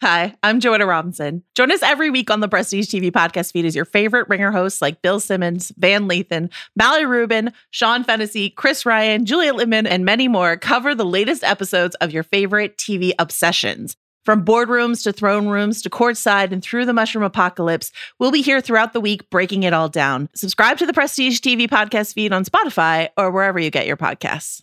Hi, I'm Joanna Robinson. Join us every week on the Prestige TV podcast feed as your favorite ringer hosts like Bill Simmons, Van Lathan, Mallory Rubin, Sean Fennessy, Chris Ryan, Juliet Litman, and many more cover the latest episodes of your favorite TV obsessions. From boardrooms to throne rooms to courtside and through the mushroom apocalypse, we'll be here throughout the week breaking it all down. Subscribe to the Prestige TV podcast feed on Spotify or wherever you get your podcasts.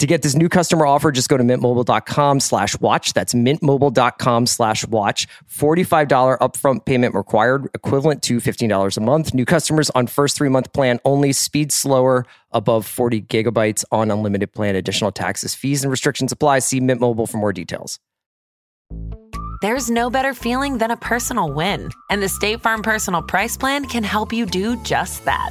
To get this new customer offer, just go to mintmobile.com slash watch. That's mintmobile.com slash watch. $45 upfront payment required, equivalent to $15 a month. New customers on first three month plan only. Speed slower, above 40 gigabytes on unlimited plan. Additional taxes, fees, and restrictions apply. See Mint Mobile for more details. There's no better feeling than a personal win. And the State Farm Personal Price Plan can help you do just that.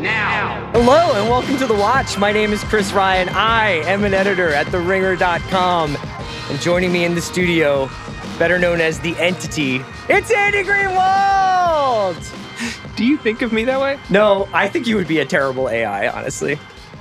now. Hello and welcome to The Watch. My name is Chris Ryan. I am an editor at TheRinger.com. And joining me in the studio, better known as The Entity, it's Andy Greenwald! Do you think of me that way? No, I think you would be a terrible AI, honestly.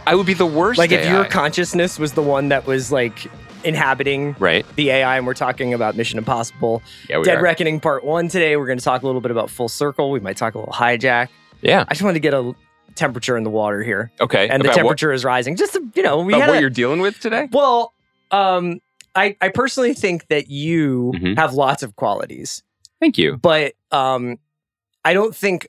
I would be the worst. Like if AI. your consciousness was the one that was like inhabiting right. the AI, and we're talking about Mission Impossible, Yeah, we Dead are. Reckoning Part 1 today. We're going to talk a little bit about Full Circle. We might talk a little hijack. Yeah. I just wanted to get a temperature in the water here. Okay. And the About temperature is rising. Just, to, you know, we about what a- you're dealing with today? Well, um, I, I personally think that you Mhm. have lots of qualities, Thank you. but um, I don't think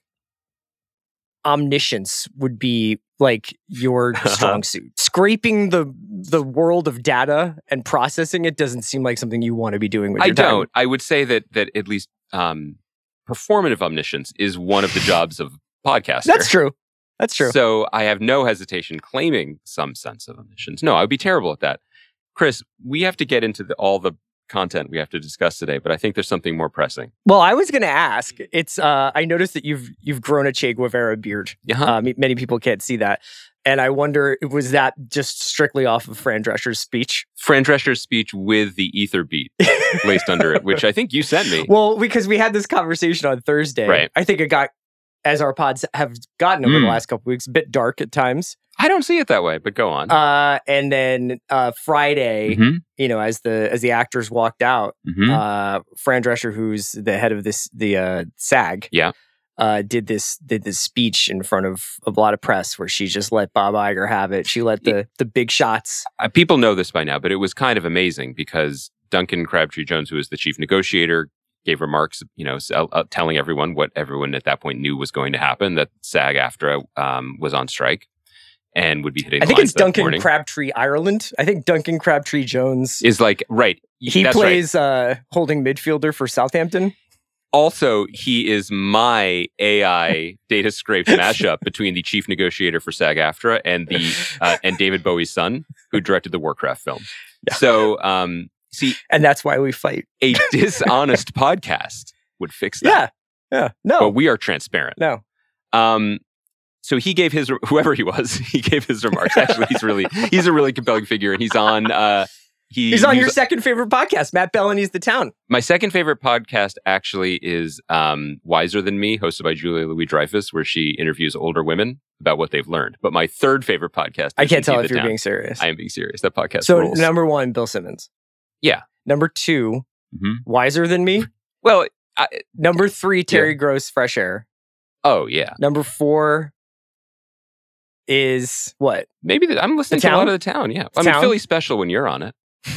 omniscience would be like your strong suit. Scraping the the world of data and processing it doesn't seem like something you want to be doing with I your time. don't. I would say that that at least um, performative omniscience is one of the jobs of podcaster. That's true. That's true. So I have no hesitation claiming some sense of omniscience. No, I would be terrible at that. Chris, we have to get into the, all the content we have to discuss today, but I think there's something more pressing. well, I was going to ask. It's uh, I noticed that you've you've grown a Che Guevara beard. Yeah. Uh, many people can't see that. And I wonder, was that just strictly off of Fran Drescher's speech? Fran Drescher's speech with the ether beat laced under it, which I think you sent me. Well, because we had this conversation on Thursday. Right. I think it got, as our pods have gotten over the Mm. last couple weeks, a bit dark at times. I don't see it that way, but go on. Uh, and then uh, Friday, Mhm, you know, as the as the actors walked out, mhm. uh, Fran Drescher, who's the head of this the uh, SAG, Yeah. uh, did this did this speech in front of a lot of press where she just let Bob Iger have it. She let the the big shots. uh, people know this by now, but it was kind of amazing because Duncan Crabtree Jones, who was the chief negotiator, gave remarks, you know, uh, telling everyone what everyone at that point knew was going to happen that SAG AFTRA um, was on strike and would be hitting. I think it's Duncan morning. Crabtree Ireland. I think Duncan Crabtree Jones. is like right. he that's right. plays uh, holding midfielder for Southampton. Also, he is my AI data scraped mashup between the chief negotiator for SAG AFTRA and the uh, and David Bowie's son, who directed the Warcraft film. So, um, see, and that's why we fight. a dishonest podcast would fix that. Yeah, yeah. No, But we are transparent. no. Um, so he gave his whoever he was, he gave his remarks. Actually, he's really he's a really compelling figure, and he's on. Uh, he, He's on your second favorite podcast, Matt Belloni's The Town. my second favorite podcast actually is um, Wiser Than Me, hosted by Julia Louis Dreyfus, where she interviews older women about what they've learned. But my third favorite podcast, I can't tell if you're Town. being serious. I am being serious. That podcast so rules. number one, Bill Simmons. Yeah. Number two, Mhm. Wiser Than Me. well, I, Number three, Terry Gross, Fresh Air. oh yeah, Number four is what? maybe the, I'm listening The to a lot of the town. Yeah, I mean Town? Philly special when you're on it.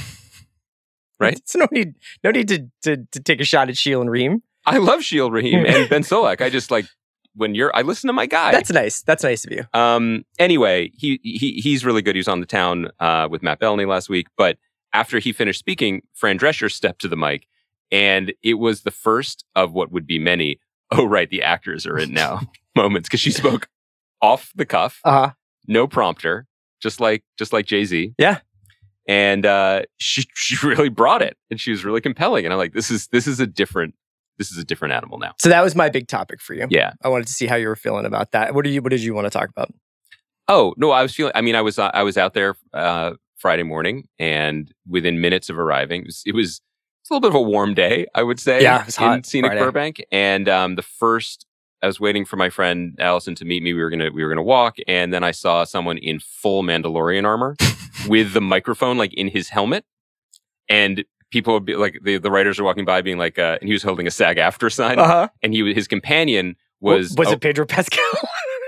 Right. So no need, no need to, to to take a shot at Sheil and Reem. I love Sheil Raheem and Ben Solak. I just like when you're. I listen to my guy. That's nice. That's nice of you. Um. Anyway, he he he's really good. He was on the town uh, with Matt Belloni last week. But after he finished speaking, Fran Drescher stepped to the mic, and it was the first of what would be many. Oh, right, the actors are in now moments because she spoke off the cuff, Uh huh. no prompter, just like just like Jay Z. Yeah. and uh, she she really brought it, and she was really compelling. And I'm like, this is this is a different this is a different animal now. So that was my big topic for you. Yeah. I wanted to see how you were feeling about that. What do you What did you want to talk about? Oh no, I was feeling. I mean, I was uh, I was out there uh, Friday morning, and within minutes of arriving, it was, it was a little bit of a warm day, I would say. Yeah, it was in hot scenic Friday. Burbank, and um, the first. I was waiting for my friend Allison to meet me. We were gonna we were gonna walk, and then I saw someone in full Mandalorian armor with the microphone like in his helmet, and people would be like the, the writers are walking by, being like, uh, and he was holding a SAG AFTRA sign, Uh huh. and he his companion was was it Pedro Pascal?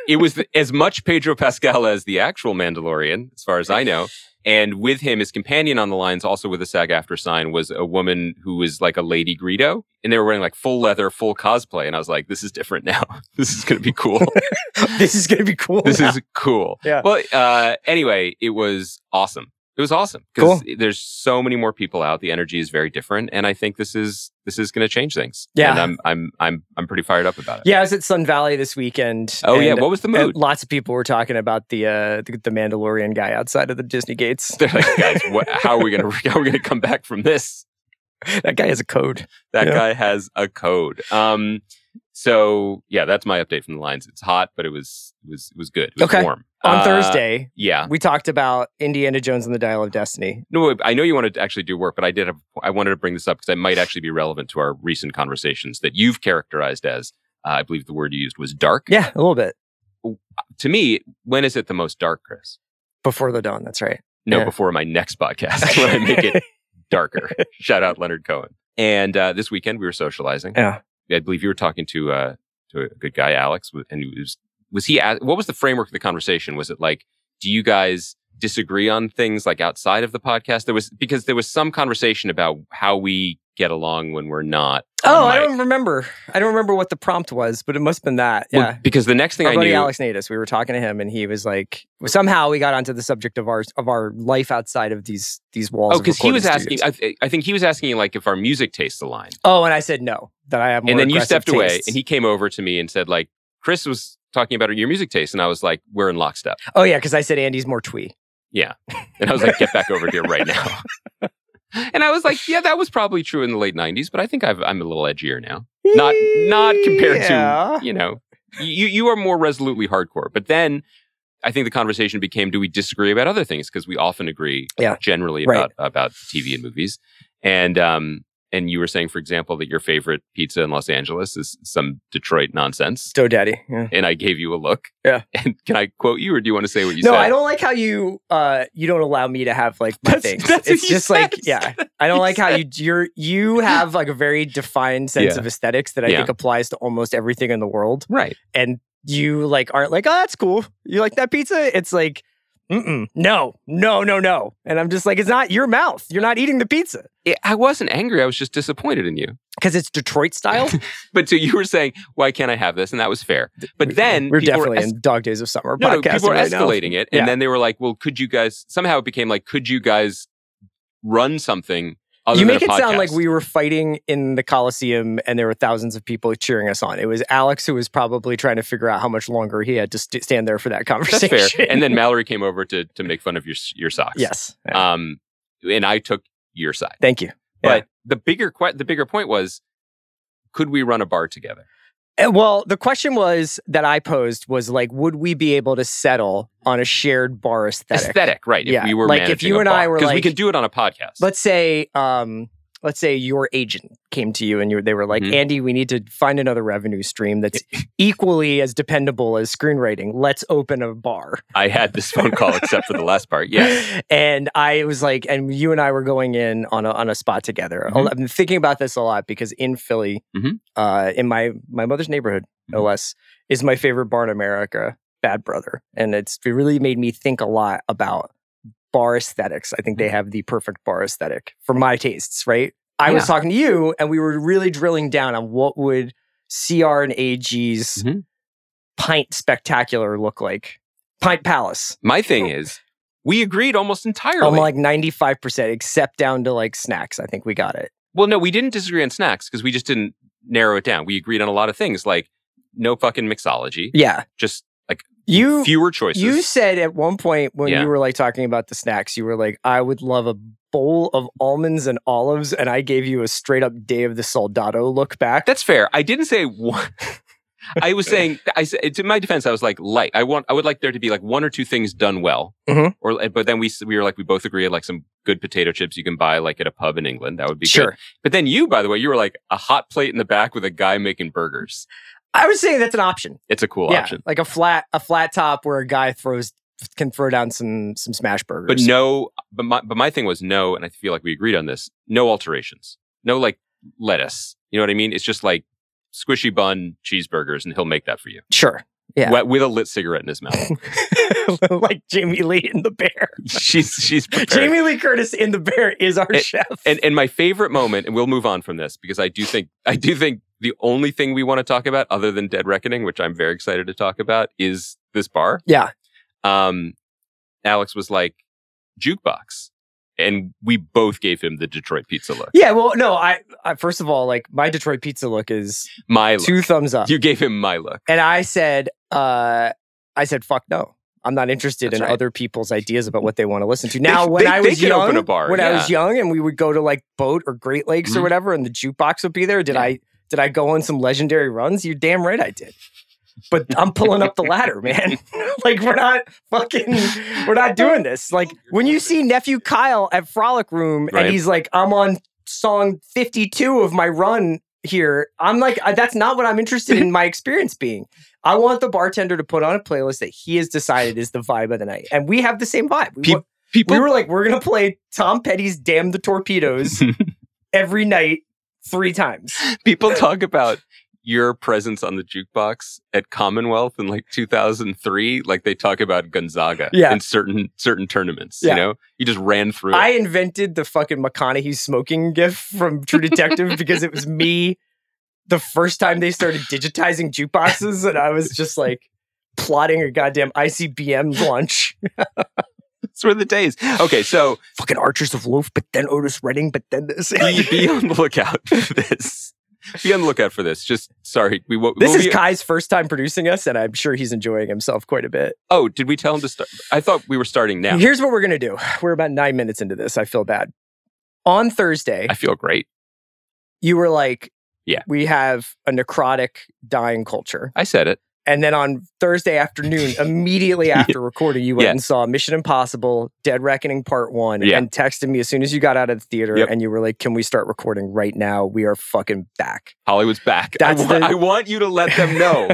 it was th- as much Pedro Pascal as the actual Mandalorian, as far as I know. And with him, his companion on the lines, also with a SAG AFTRA sign, was a woman who was like a Lady Greedo. And they were wearing like full leather, full cosplay. And I was like, this is different now. this is going to be cool. this is gonna be cool. this now. is cool. Yeah. Well, uh, anyway, it was awesome. It was awesome because there's so many more people out. The energy is very different, and I think this is this is going to change things. Yeah. and I'm I'm I'm I'm pretty fired up about it. Yeah, I was at Sun Valley this weekend. Oh yeah, what was the mood? lots of people were talking about the, uh, the the Mandalorian guy outside of the Disney gates. They're like, guys, what, how are we gonna how are we gonna come back from this? that guy has a code. That Yeah. guy has a code. Um, so yeah, that's my update from the lines. It's hot, but it was it was it was good. It was Okay. warm On Uh, Thursday, Yeah. we talked about Indiana Jones and the Dial of Destiny. No, I know you wanted to actually do work, but I did have I wanted to bring this up because it might actually be relevant to our recent conversations that you've characterized as. Uh, I believe the word you used was dark. Yeah, a little bit To me, when is it the most dark, Chris? before the dawn. That's right. No, Yeah. before my next podcast when I make it darker. Shout out Leonard Cohen. And uh, this weekend we were socializing. Yeah. I believe you were talking to uh, to a good guy, Alex, and he was was he? What was the framework of the conversation? Was it like, do you guys disagree on things like outside of the podcast? There was because there was some conversation about how we get along when we're not. Oh, I don't remember. I don't remember what the prompt was, but it must have been that. Well, Yeah. because the next thing Our I buddy knew, Alex Nadis, we were talking to him, and he was like, somehow we got onto the subject of our of our life outside of these these walls. oh, because he was recording asking. I, th- I think he was asking like if our music tastes aligned oh, and I said no, that I have. More and then you stepped away and he came over to me and said like chris was talking about your music taste and i was like we're in lockstep Oh yeah, because I said Andy's more twee. yeah and i was like get back over here right now and i was like yeah that was probably true in the late 90s but i think I've, i'm a little edgier now not not compared Yeah. to you know you you are more resolutely hardcore but then i think the conversation became do we disagree about other things because we often agree Yeah. generally Right. about about tv and movies and um and you were saying for example that your favorite pizza in los angeles is some detroit nonsense Dough Daddy. Yeah. and I gave you a look. Yeah. And can I quote you, or do you want to say what you no, said? No, I don't like how you uh you don't allow me to have like my That's- things. that's it's just like yeah. I don't like how you you're you have like a very defined sense Yeah. of aesthetics that I Yeah. think applies to almost everything in the world. Right. And you like aren't like, oh, that's cool. You like that pizza? It's like, mm no, no, no, no. And I'm just like, it's not your mouth. You're not eating the pizza It- I wasn't angry. I was just disappointed in you. because it's Detroit style. But so you were saying, why can't I have this? And that was fair. But then we're people were definitely es- in Dog Days of Summer no, no, people were right now. escalating it. And Yeah. then they were like, well, could you guys, somehow it became like, could you guys run something you make it sound like we were fighting in the Coliseum and there were thousands of people cheering us on. It was Alex who was probably trying to figure out how much longer he had to st- stand there for that conversation. That's fair. And then Mallory came over to to make fun of your your socks. yes, Yeah. Um, and I took your side. thank you. But the bigger the bigger point was, could we run a bar together? Uh, Well, the question was that I posed was like, would we be able to settle on a shared bar aesthetic? Aesthetic, right? If Yeah, we were like if you and I were because we could do it on a podcast. Let's say, um, let's say your agent came to you and you, they were like, Mhm. Andy, we need to find another revenue stream that's equally as dependable as screenwriting. Let's open a bar. I had this phone call except for the last part. Yes. And I was like, and you and I were going in on a on a spot together. Mhm. I've been thinking about this a lot because in Philly, Mhm. uh, in my my mother's neighborhood, no Mhm. less, is my favorite bar in America, Bad Brother, and it's it really made me think a lot about bar aesthetics. I think Mm-hmm. they have the perfect bar aesthetic for my tastes. Right? I was talking to you, and we were really drilling down on what would CR and AG's Mhm. pint spectacular look like. Pint Palace. My thing is, We agreed almost entirely. I'm like 95%, except down to like snacks. I think we got it. well, no, we didn't disagree on snacks because we just didn't narrow it down. We agreed on a lot of things like no fucking mixology, Yeah. just You fewer choices. you said at one point when Yeah. you were like talking about the snacks, you were like, I would love a bowl of almonds and olives, and I gave you a straight up Day of the Soldado look back. That's fair. I didn't say one. I was saying, I said, to my defense, I was like, light. I want, I would like there to be like one or two things done well, Mhm. or but then we we were like, we both agreed like some good potato chips you can buy like at a pub in England. That would be sure. good. But then you, by the way, you were like a hot plate in the back with a guy making burgers. I was saying that's an option. It's a cool yeah, option. like a flat a flat top where a guy throws can throw down some some smash burgers. But no, but my but my thing was no, and I feel like we agreed on this. No alterations. No like lettuce. You know what I mean? It's just like squishy bun cheeseburgers, and he'll make that for you. sure. Yeah. Wi- with a lit cigarette in his mouth. like Jamie Lee in the bear. she's she's prepared. Jamie Lee Curtis in the bear is our It- chef. and and my favorite moment, and we'll move on from this because I do think I do think the only thing we want to talk about, other than Dead Reckoning, which I'm very excited to talk about, is this bar. yeah. Um, Alex was like jukebox, and we both gave him the Detroit pizza look. Yeah, well, no, I, I first of all, like my Detroit pizza look is My look. two thumbs up. You gave him my look. And I said, uh, I said, fuck no. I'm not interested That's in right. other people's ideas about what they want to listen to. Now, when they- I was young, open a bar, when I was young, and we would go to like Boat or Great Lakes or Mhm. whatever, and the jukebox would be there. Did Yeah. I did I go on some legendary runs? You're damn right I did. But I'm pulling up the ladder, man. like we're not fucking, we're not doing this. Like when you see nephew Kyle at Frolic Room, Right. and he's like, I'm on song 52 of my run here. I'm like, that's not what I'm interested in my experience being. I want the bartender to put on a playlist that he has decided is the vibe of the night. And we have the same vibe. We, Pe- People, we were like, we're going to play Tom Petty's Damn the Torpedoes every night three times. people talk about your presence on the jukebox at Commonwealth in like 2003, like they talk about Gonzaga Yeah. in certain certain tournaments. Yeah. You know, you just ran through. it. I invented the fucking McConaughey smoking gif from True Detective because it was me the first time they started digitizing jukeboxes, and I was just like plotting a goddamn ICBM launch. Those were the days. Okay, so fucking Archers of Loaf, but then Otis Redding, but then this. be, be on the lookout for this. Be on the lookout for this. Just sorry, we will. this we'll is be- Kai's first time producing us, and I'm sure he's enjoying himself quite a bit. Oh, did we tell him to start? I thought we were starting now. Here's what we're gonna do. We're about nine minutes into this. I feel bad. On Thursday, I feel great. you were like, Yeah. we have a necrotic dying culture. I said it. And then on Thursday afternoon, immediately after recording, you went Yeah. and saw Mission Impossible Dead Reckoning Part One Yeah. and texted me as soon as you got out of the theater Yep. and you were like, Can we start recording right now? We are fucking back. Hollywood's back. I, wa- the- I want you to let them know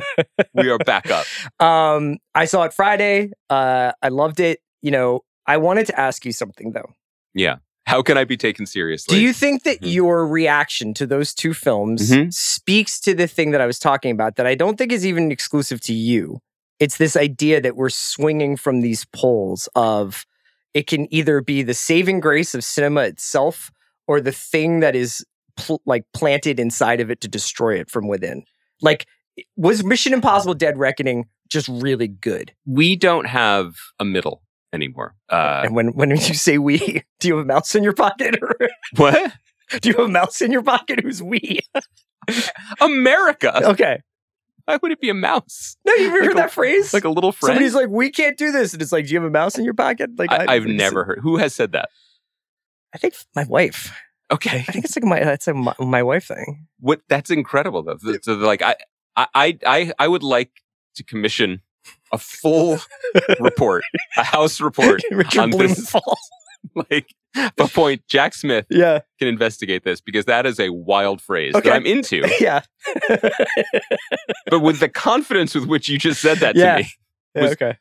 we are back up. Um, I saw it Friday. Uh, I loved it. You know, I wanted to ask you something though. Yeah. How can I be taken seriously? Do you think that Mhm. your reaction to those two films Mhm. speaks to the thing that I was talking about that I don't think is even exclusive to you? It's this idea that we're swinging from these poles of it can either be the saving grace of cinema itself or the thing that is pl- like planted inside of it to destroy it from within. Like, was Mission Impossible Dead Reckoning just really good? we don't have a middle anymore? Uh, and when, when you say we, do you have a mouse in your pocket? Or what? do you have a mouse in your pocket who's we? America? Okay. Why would it be a mouse? No, you ever Like heard a- that phrase? Like a little friend? Somebody's like, we can't do this. And it's like, do you have a mouse in your pocket? Like, I, I've never heard. Who has said that? I think my wife. Okay. I think it's like my, that's a my, my wife thing. What? That's incredible, though. So, like, I, I, I, I would like to commission a full report, a house report Richard on this. Blumenthal. Like, but point Jack Smith yeah. can investigate this because that is a wild phrase Okay. that I'm into. Yeah. but with the confidence with which you just said that Yeah. to me, Yeah, okay.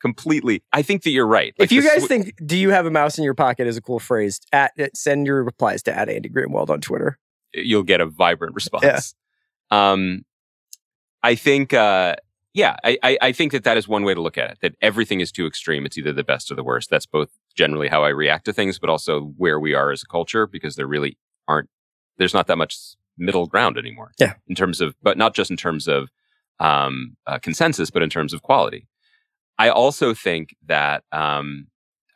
completely, I think that you're right. Like if you guys sw- think, do you have a mouse in your pocket is a cool phrase, at, send your replies to at Andy Greenwald on Twitter. you'll get a vibrant response. Yeah. Um, I think, uh, yeah, I, I, I think that that is one way to look at it. That everything is too extreme. It's either the best or the worst. That's both generally how I react to things, but also where we are as a culture because there really aren't. There's not that much middle ground anymore. Yeah. In terms of, but not just in terms of um, uh, consensus, but in terms of quality. I also think that um,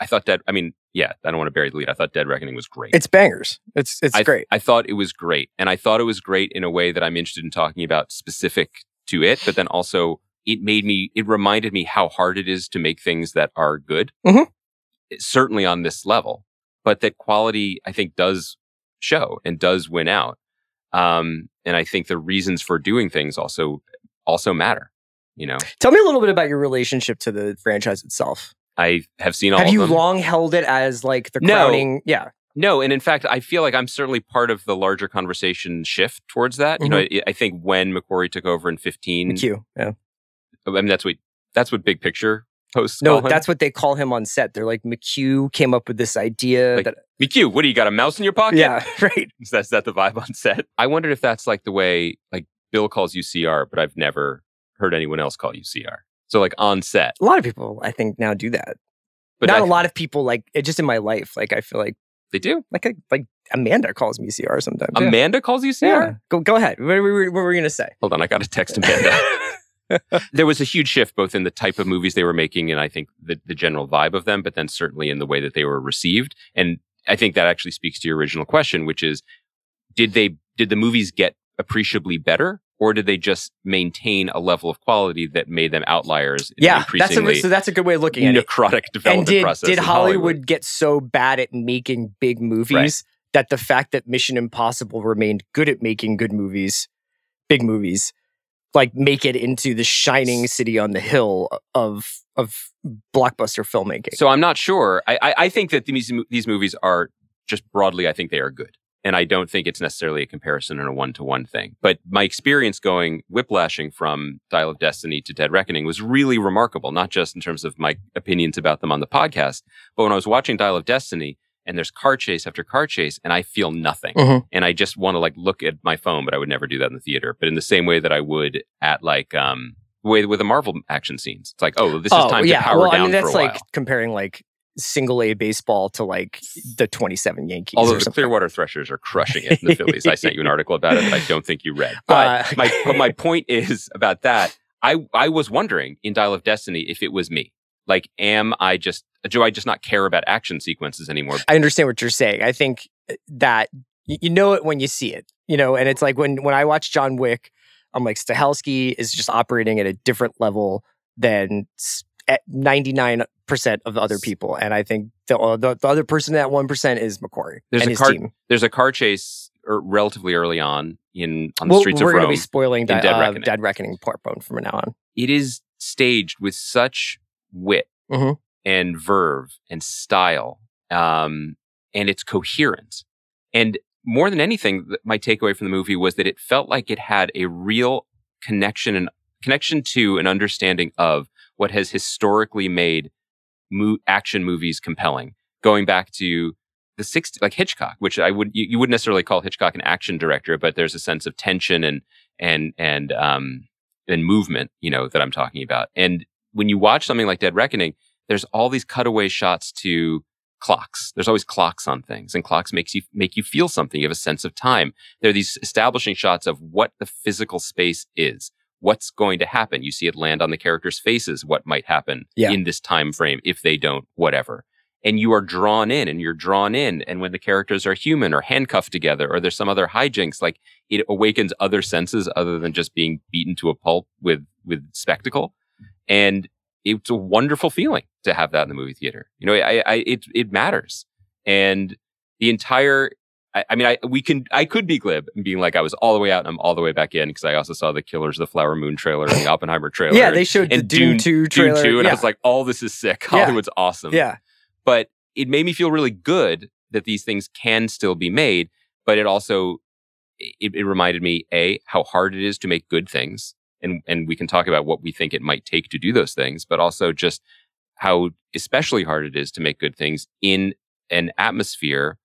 I thought Dead. I mean, yeah, I don't want to bury the lead. I thought Dead Reckoning was great. It's bangers. It's it's I, great. I thought it was great, and I thought it was great in a way that I'm interested in talking about specific to it. But then also, it made me. It reminded me how hard it is to make things that are good. Mhm. Certainly on this level, but that quality I think does show and does win out. Um, and I think the reasons for doing things also also matter. You know, Tell me a little bit about your relationship to the franchise itself. I have seen all Have you long held it as like the No. crowning? Yeah. No, and in fact, I feel like I'm certainly part of the larger conversation shift towards that. You know, I, I think when McQuarrie took over in 15, McHugh. Yeah. I mean that's what that's what big picture hosts. No, call him. that's what they call him on set. They're like McHugh came up with this idea Like, that McHugh. What do you got? A mouse in your pocket? yeah, right. is that, is that the vibe on set? I wondered if that's like the way like Bill calls you CR, but I've never heard anyone else call you CR. So like on set, A lot of people I think now do that. but Not I- a lot of people like it just in my life. Like I feel like They do. like a, like Amanda calls me CR sometimes. yeah. Amanda calls you CR. Yeah. Go go ahead. What were, we- what were we gonna say? Hold on, I got to text Amanda. there was a huge shift both in the type of movies they were making and I think the, the general vibe of them, but then certainly in the way that they were received. And I think that actually speaks to your original question, which is did they did the movies get appreciably better or did they just maintain a level of quality that made them outliers yeah, that's a, so that's a good way of looking at it. necrotic And development did process did in Hollywood, get so bad at making big movies that the fact that Mission Impossible remained good at making good movies, big movies, like make it into the shining city on the hill of of blockbuster filmmaking? So I'm not sure. I, I, I think that these these movies are just broadly. I think they are good, and I don't think it's necessarily a comparison and a one to one thing. But my experience going whiplashing from Dial of Destiny to Dead Reckoning was really remarkable. Not just in terms of my opinions about them on the podcast, but when I was watching Dial of Destiny and there's car chase after car chase, and I feel nothing, Mhm. and I just want to like look at my phone, but I would never do that in the theater. But in the same way that I would at like um with with the Marvel action scenes, it's like oh this is time to power well, down I mean, that's like comparing like single A baseball to like the 27 Yankees. Although or the something. Clearwater Threshers are crushing it in the Phillies. I sent you an article about it that I don't think you read. But Uh, my but my point is about that. I I was wondering in Dial of Destiny if it was me. Like, am I just do I just not care about action sequences anymore? I understand what you're saying. I think uh, that you know it when you see it, you know, and it's like when when I watch John Wick, I'm like Stahelski is just operating at a different level than at 99 percent of the other people, and I think the uh, the, the other person that one percent is McQuarrie There's a car- team. There's a car chase er, relatively early on in on the Well, streets we're going to be spoiling in Dead, Dead uh, Reckoning. Dead Reckoning part bone from now on. it is staged with such wit Mhm. and verve and style um, and it's coherence. and more than anything th- my takeaway from the movie was that it felt like it had a real connection and connection to an understanding of what has historically made mo- action movies compelling going back to the 60s like hitchcock which i would you, you wouldn't necessarily call hitchcock an action director but there's a sense of tension and and and um and movement you know that i'm talking about and when you watch something like dead reckoning there's all these cutaway shots to clocks. There's always clocks on things and clocks makes you make you feel something. You have a sense of time. There are these establishing shots of what the physical space is what's going to happen. You see it land on the characters faces what might happen Yeah. in this time frame if they don't whatever. And you are drawn in and you're drawn in and when the characters are human or handcuffed together or there's some other hijinks like it awakens other senses other than just being beaten to a pulp with with spectacle and it's a wonderful feeling to have that in the movie theater you know i i it it matters and the entire I, I mean, I we can I could be glib and being like I was all the way out and I'm all the way back in because I also saw the Killers the Flower Moon trailer and the Oppenheimer trailer. Yeah, they showed the and Dune, 2 trailer. Dune 2, and yeah. I was like, all this is sick. Yeah. Hollywood's awesome. yeah. But it made me feel really good that these things can still be made. But it also it, it reminded me a how hard it is to make good things, and and we can talk about what we think it might take to do those things, but also just how especially hard it is to make good things in an atmosphere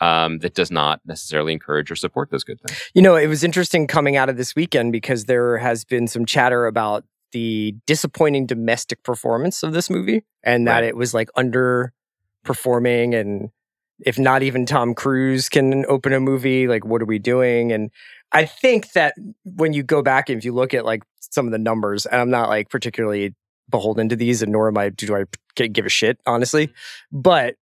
um, that does not necessarily encourage or support those good things. You know, it was interesting coming out of this weekend because there has been some chatter about the disappointing domestic performance of this movie and that Right. it was like underperforming and if not even Tom Cruise can open a movie, like what are we doing? And I think that when you go back and if you look at like some of the numbers, and I'm not like particularly beholden to these, and nor am I do I give a shit honestly. Mm-hmm. But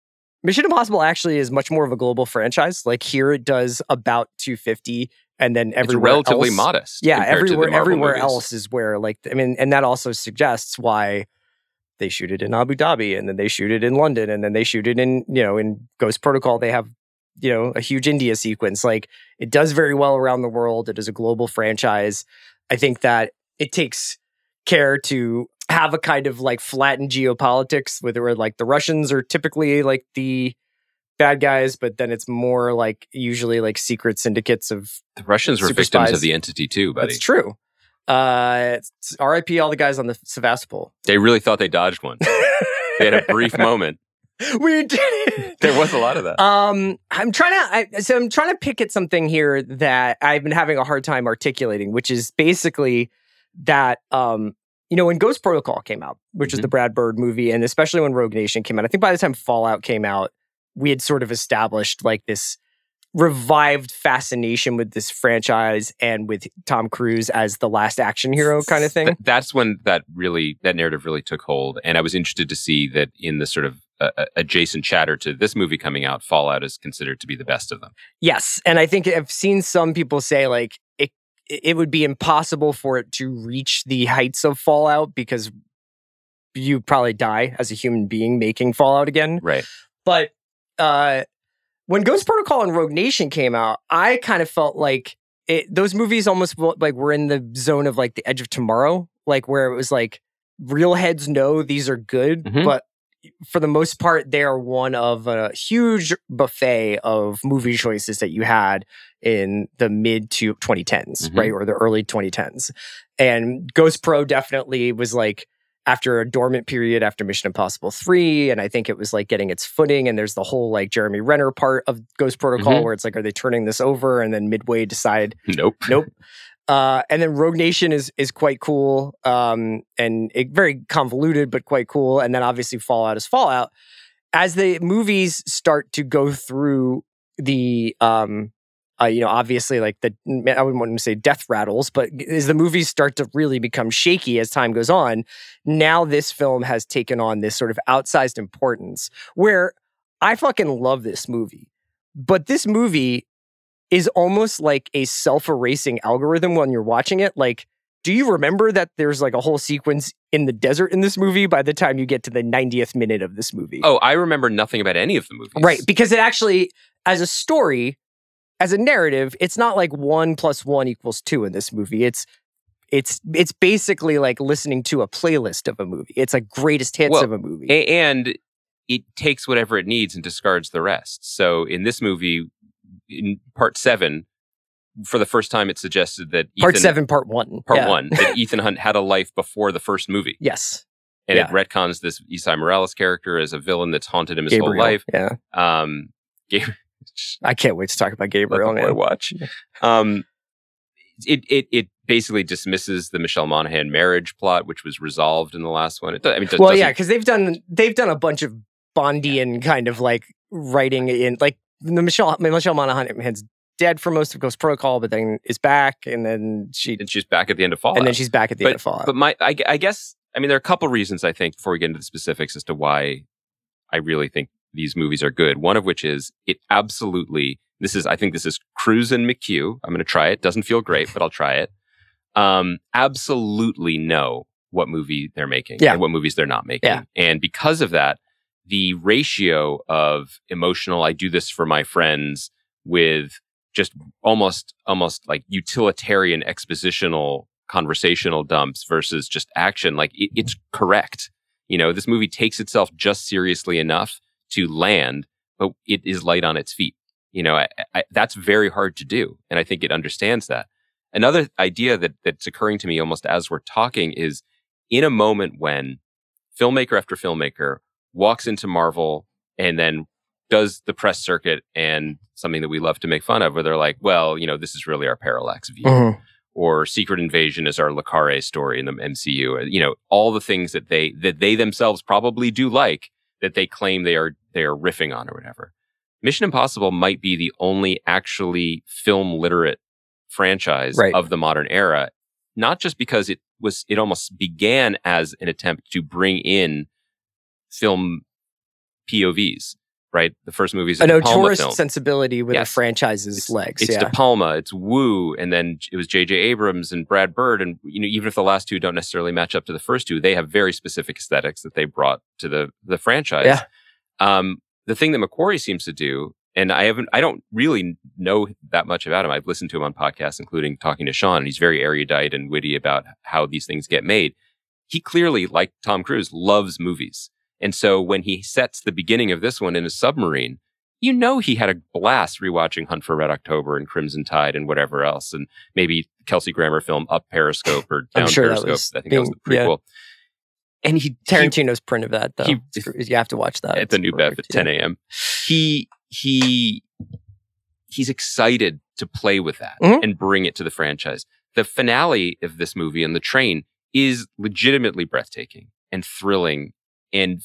Mission Impossible actually is much more of a global franchise. Like here, it does about 250, and then It's everywhere relatively else, modest. Yeah, compared to the everywhere everywhere movies. else is where like I mean, and that also suggests why they shoot it in Abu Dhabi, and then they shoot it in London, and then they shoot it in you know in Ghost Protocol. They have you know a huge India sequence. Like it does very well around the world. It is a global franchise. I think that it takes care to have a kind of like flattened geopolitics where where like the Russians are typically like the bad guys, but then it's more like usually like secret syndicates of The Russians were victims spies. of the entity too, buddy. that's true. Uh, RIP all the guys on the Sevastopol. They really thought they dodged one. they had a brief moment. we did it. There was a lot of that. Um, I'm trying to. I, so I'm trying to pick at something here that I've been having a hard time articulating, which is basically that um, you know, when Ghost Protocol came out, which is Mhm. the Brad Bird movie, and especially when Rogue Nation came out, I think by the time Fallout came out, we had sort of established like this revived fascination with this franchise and with Tom Cruise as the last action hero kind of thing. Th- that's when that really that narrative really took hold, and I was interested to see that in the sort of uh, adjacent chatter to this movie coming out, Fallout is considered to be the best of them. Yes, and I think I've seen some people say like it it would be impossible for it to reach the heights of Fallout because you probably die as a human being making Fallout again. Right. But uh when Ghost Protocol and Rogue Nation came out, I kind of felt like it, those movies almost like were in the zone of like the Edge of Tomorrow, like where it was like real heads know these are good, Mhm. but for the most part, they are one of a huge buffet of movie choices that you had in the mid to 2010s, Mhm. right? Or the early 2010s. And Ghost Pro definitely was like after a dormant period after Mission Impossible 3. And I think it was like getting its footing. And there's the whole like Jeremy Renner part of Ghost Protocol Mhm. where it's like, are they turning this over? And then midway decide Nope. nope. Uh, and then Rogue Nation is is quite cool, um, and it, very convoluted, but quite cool. And then obviously Fallout is Fallout. As the movies start to go through the, um, uh, you know, obviously like the I wouldn't want to say death rattles, but as the movies start to really become shaky as time goes on, now this film has taken on this sort of outsized importance. Where I fucking love this movie, but this movie is almost like a self-erasing algorithm when you're watching it. Like, do you remember that there's like a whole sequence in the desert in this movie by the time you get to the 90th minute of this movie? Oh, I remember nothing about any of the movies. Right, because it actually, as a story, as a narrative, it's not like one plus one equals two in this movie. It's it's it's basically like listening to a playlist of a movie. It's like greatest hits Well, of a movie. And it takes whatever it needs and discards the rest. So in this movie, in part seven, for the first time, it suggested that part Ethan, seven, part one. part Yeah. one, that Ethan Hunt had a life before the first movie, Yes, and Yeah. it retcons this Esai Morales character as a villain that's haunted him his Gabriel. whole life. Yeah, Um, Gabe- I can't wait to talk about let Gabriel. the boy Man. watch. Um, it it it basically dismisses the Michelle Monaghan marriage plot, which was resolved in the last one. It does, I mean, it Well, yeah, because they've done they've done a bunch of Bondian kind of like writing in like the Michelle Michelle Monaghan's dead for most of Ghost Protocol, but then is back, and then she and she's back at the end of Fallout. and then she's back at the end of Fallout. But my, I, I guess, I mean, there are a couple reasons I think before we get into the specifics as to why I really think these movies are good. One of which is it absolutely. This is, I think, this is Cruise and McHugh. I'm going to try it. Doesn't feel great, but I'll try it. Um, absolutely know what movie they're making Yeah. and what movies they're not making. Yeah. And because of that, the ratio of emotional, I do this for my friends with just almost, almost like utilitarian expositional conversational dumps versus just action, like it, it's correct. You know, this movie takes itself just seriously enough to land, but it is light on its feet. You know, I, I, that's very hard to do. And I think it understands that. Another idea that, that's occurring to me almost as we're talking is in a moment when filmmaker after filmmaker walks into Marvel and then does the press circuit and something that we love to make fun of, where they're like, well, you know, this is really our parallax view Mhm. or Secret Invasion is our le Carré story in the MCU. You know, all the things that they that they themselves probably do like that they claim they are they are riffing on or whatever. Mission Impossible might be the only actually film literate franchise Right. of the modern era, not just because it was it almost began as an attempt to bring in film POVs. Right, the first movie is a, a De Palma notorious film. sensibility with Yes. a franchise's It's- legs. It's yeah. De Palma, it's Woo, and then it was J.J. Abrams and Brad Bird. And you know, even if the last two don't necessarily match up to the first two, they have very specific aesthetics that they brought to the the franchise. Yeah. Um, the thing that McQuarrie seems to do, and I haven't, I don't really know that much about him. I've listened to him on podcasts, including talking to Sean, and he's very erudite and witty about how these things get made. He clearly, like Tom Cruise, loves movies. And so when he sets the beginning of this one in a submarine, you know he had a blast rewatching Hunt for Red October and Crimson Tide and whatever else, and maybe Kelsey Grammer film Up Periscope or Down sure Periscope. was I think that was the being- yeah. prequel. And he he- Tarantino's print of that, though. he- you have to watch that. at the New Bev at 10 a.m. He he he's excited to play with that Mhm. and bring it to the franchise. The finale of this movie on the train is legitimately breathtaking and thrilling and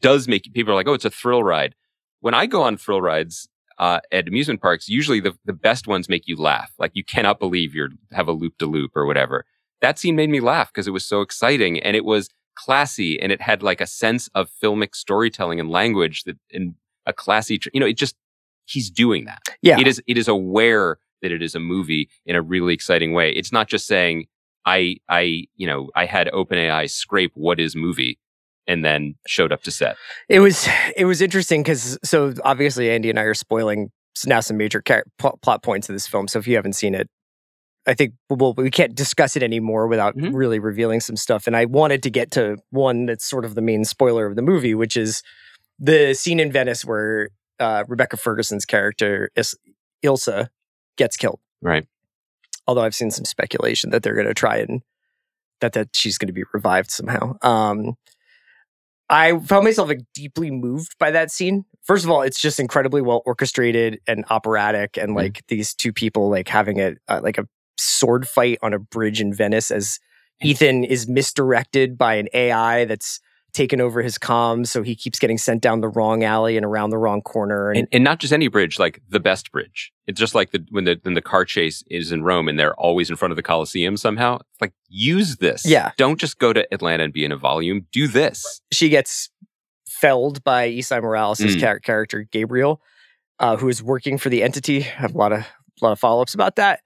does make people are like, oh, it's a thrill ride. When I go on thrill rides uh, at amusement parks, usually the, the best ones make you laugh. Like you cannot believe you're have a loop to loop or whatever. That scene made me laugh because it was so exciting and it was classy and it had like a sense of filmic storytelling and language that in a classy, you know, it just he's doing that. Yeah. It is it is aware that it is a movie in a really exciting way. It's not just saying I I you know I had OpenAI scrape what is movie and then showed up to set. It was it was interesting because so obviously Andy and I are spoiling now some major char- pl- plot points of this film. So if you haven't seen it, I think well we can't discuss it anymore without Mhm. really revealing some stuff. And I wanted to get to one that's sort of the main spoiler of the movie, which is the scene in Venice where uh, Rebecca Ferguson's character Is- Ilsa gets killed. Right. Although I've seen some speculation that they're going to try and that that she's going to be revived somehow. Um, I found myself like deeply moved by that scene. First of all, it's just incredibly well orchestrated and operatic, and like these two people like having a uh, like a sword fight on a bridge in Venice as Ethan is misdirected by an AI that's taken over his comms, so he keeps getting sent down the wrong alley and around the wrong corner. And, And, and not just any bridge, like the best bridge. It's just like the when the when the car chase is in Rome and they're always in front of the Colosseum somehow. It's like use this. Yeah. Don't just go to Atlanta and be in a volume. Do this. she gets felled by Esai Morales' Mm. char- character Gabriel, uh, who is working for the entity. I have a lot of a lot of follow ups about that,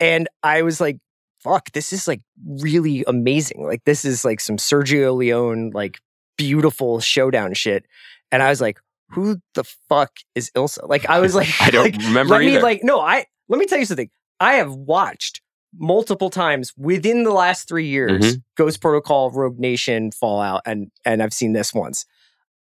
and I was like, "Fuck, this is like really amazing! Like this is like some Sergio Leone like beautiful showdown shit." And I was like, "Who the fuck is Ilsa?" Like I was like, I don't like, remember Let me either. like no, I let me tell you something. I have watched multiple times within the last three years Mm-hmm. Ghost Protocol, Rogue Nation, Fallout, and and I've seen this once.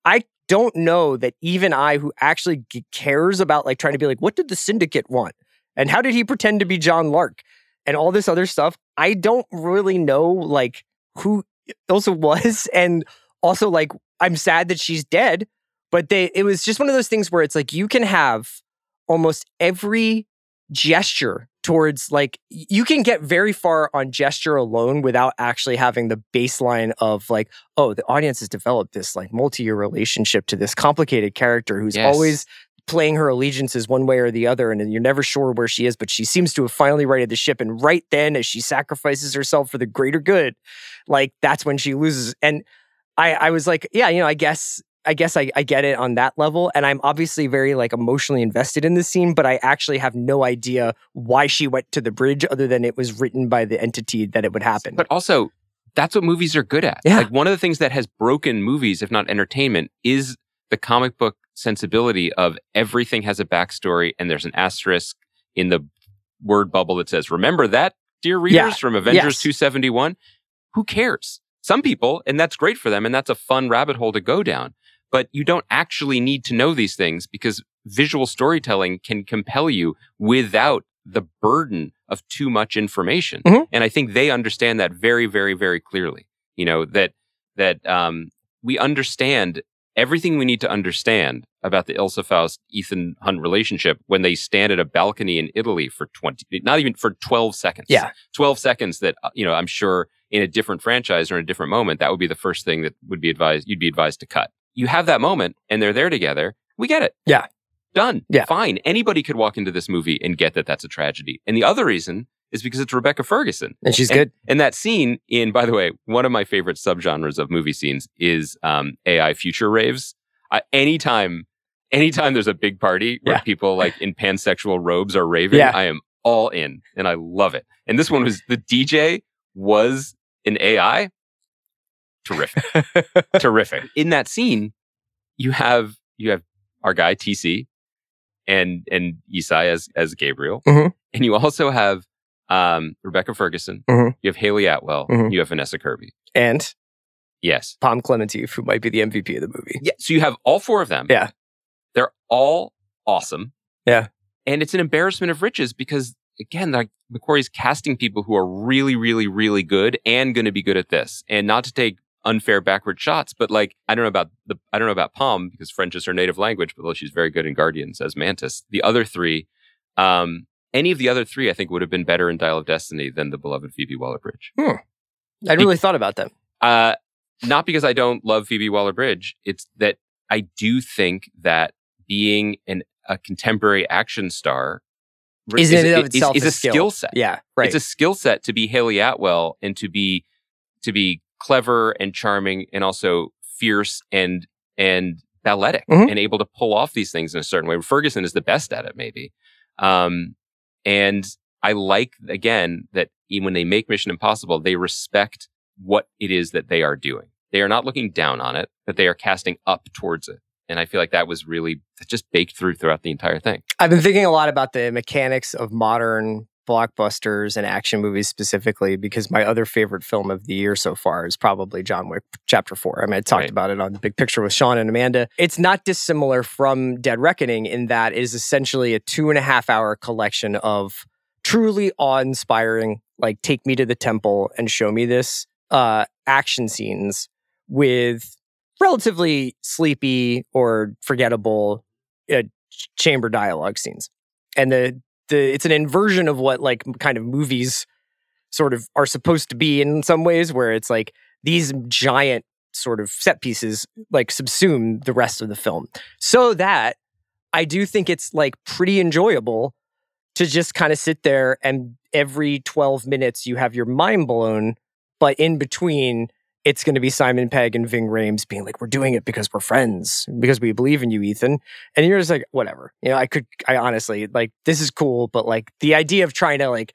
I don't know that even I, who actually cares about like trying to be like, what did the syndicate want, and how did he pretend to be John Lark, and all this other stuff. I don't really know like who Ilsa was, and also like I'm sad that she's dead. But they, it was just one of those things where it's like you can have almost every gesture towards like you can get very far on gesture alone without actually having the baseline of like oh the audience has developed this like multi-year relationship to this complicated character who's Yes. always playing her allegiances one way or the other and you're never sure where she is but she seems to have finally righted the ship and right then as she sacrifices herself for the greater good like that's when she loses and i i was like yeah you know i guess I guess I, I get it on that level. And I'm obviously very like emotionally invested in this scene, but I actually have no idea why she went to the bridge other than it was written by the entity that it would happen. But also, that's what movies are good at. Yeah. Like one of the things that has broken movies, if not entertainment, is the comic book sensibility of everything has a backstory and there's an asterisk in the word bubble that says, remember that, dear readers, Yeah. from Avengers Yes. 271? Who cares? Some people, and that's great for them, and that's a fun rabbit hole to go down. But you don't actually need to know these things because visual storytelling can compel you without the burden of too much information. Mhm. And I think they understand that very, very, very clearly. You know, that that um, we understand everything we need to understand about the Ilsa Faust Ethan Hunt relationship when they stand at a balcony in Italy for 20, not even for 12 seconds. Yeah. 12 seconds that, uh, you know, I'm sure in a different franchise or in a different moment, that would be the first thing that would be advised, you'd be advised to cut. You have that moment and they're there together. We get it. Yeah. Done. Yeah. Fine. Anybody could walk into this movie and get that that's a tragedy. And the other reason is because it's Rebecca Ferguson. And she's And- good. And that scene in, by the way, one of my favorite subgenres of movie scenes is um, AI future raves. I, anytime, anytime there's a big party where Yeah. people like in pansexual robes are raving, Yeah. I am all in and I love it. And this one was the DJ was an AI. Terrific. Terrific. In that scene, you have you have our guy TC and and Esai as as Gabriel. Mhm. And you also have um, Rebecca Ferguson. Mhm. You have Hayley Atwell. Mhm. You have Vanessa Kirby. and Yes. Pom Klementieff, who might be the MVP of the movie. Yeah. So you have all four of them. Yeah. They're all awesome. Yeah. And it's an embarrassment of riches because again, like McQuarrie's casting people who are really, really, really good and going to be good at this. And not to take unfair backward shots, but like I don't know about the I don't know about Pom because French is her native language, but though she's very good in Guardians as Mantis. The other three, um, any of the other three, I think would have been better in Dial of Destiny than the beloved Phoebe Waller Bridge. I really thought about that. Uh, not because I don't love Phoebe Waller Bridge. It's that I do think that being an, a contemporary action star Is in and of is- itself is a a skill. skill set. Yeah, right. It's a skill set to be Hayley Atwell and to be to be clever and charming and also fierce and and balletic Mhm. and able to pull off these things in a certain way. Ferguson is the best at it, maybe. Um, and I like again that when they make Mission Impossible, they respect what it is that they are doing. They are not looking down on it, but they are casting up towards it. And I feel like that was really just baked through throughout the entire thing. I've been thinking a lot about the mechanics of modern blockbusters and action movies specifically because my other favorite film of the year so far is probably John Wick Chapter 4. I mean, I talked Right. about it on the big picture with Sean and Amanda. It's not dissimilar from Dead Reckoning in that it is essentially a two and a half hour collection of truly awe inspiring, like, take me to the temple and show me this uh, action scenes with relatively sleepy or forgettable uh, chamber dialogue scenes. And the the it's an inversion of what like kind of movies sort of are supposed to be in some ways where it's like these giant sort of set pieces like subsume the rest of the film. So that I do think it's like pretty enjoyable to just kind of sit there and every 12 minutes you have your mind blown but in between it's going to be Simon Pegg and Ving Rhames being like, "We're doing it because we're friends, because we believe in you, Ethan." And you're just like, "Whatever." You know, I could, I honestly like this is cool, but like the idea of trying to like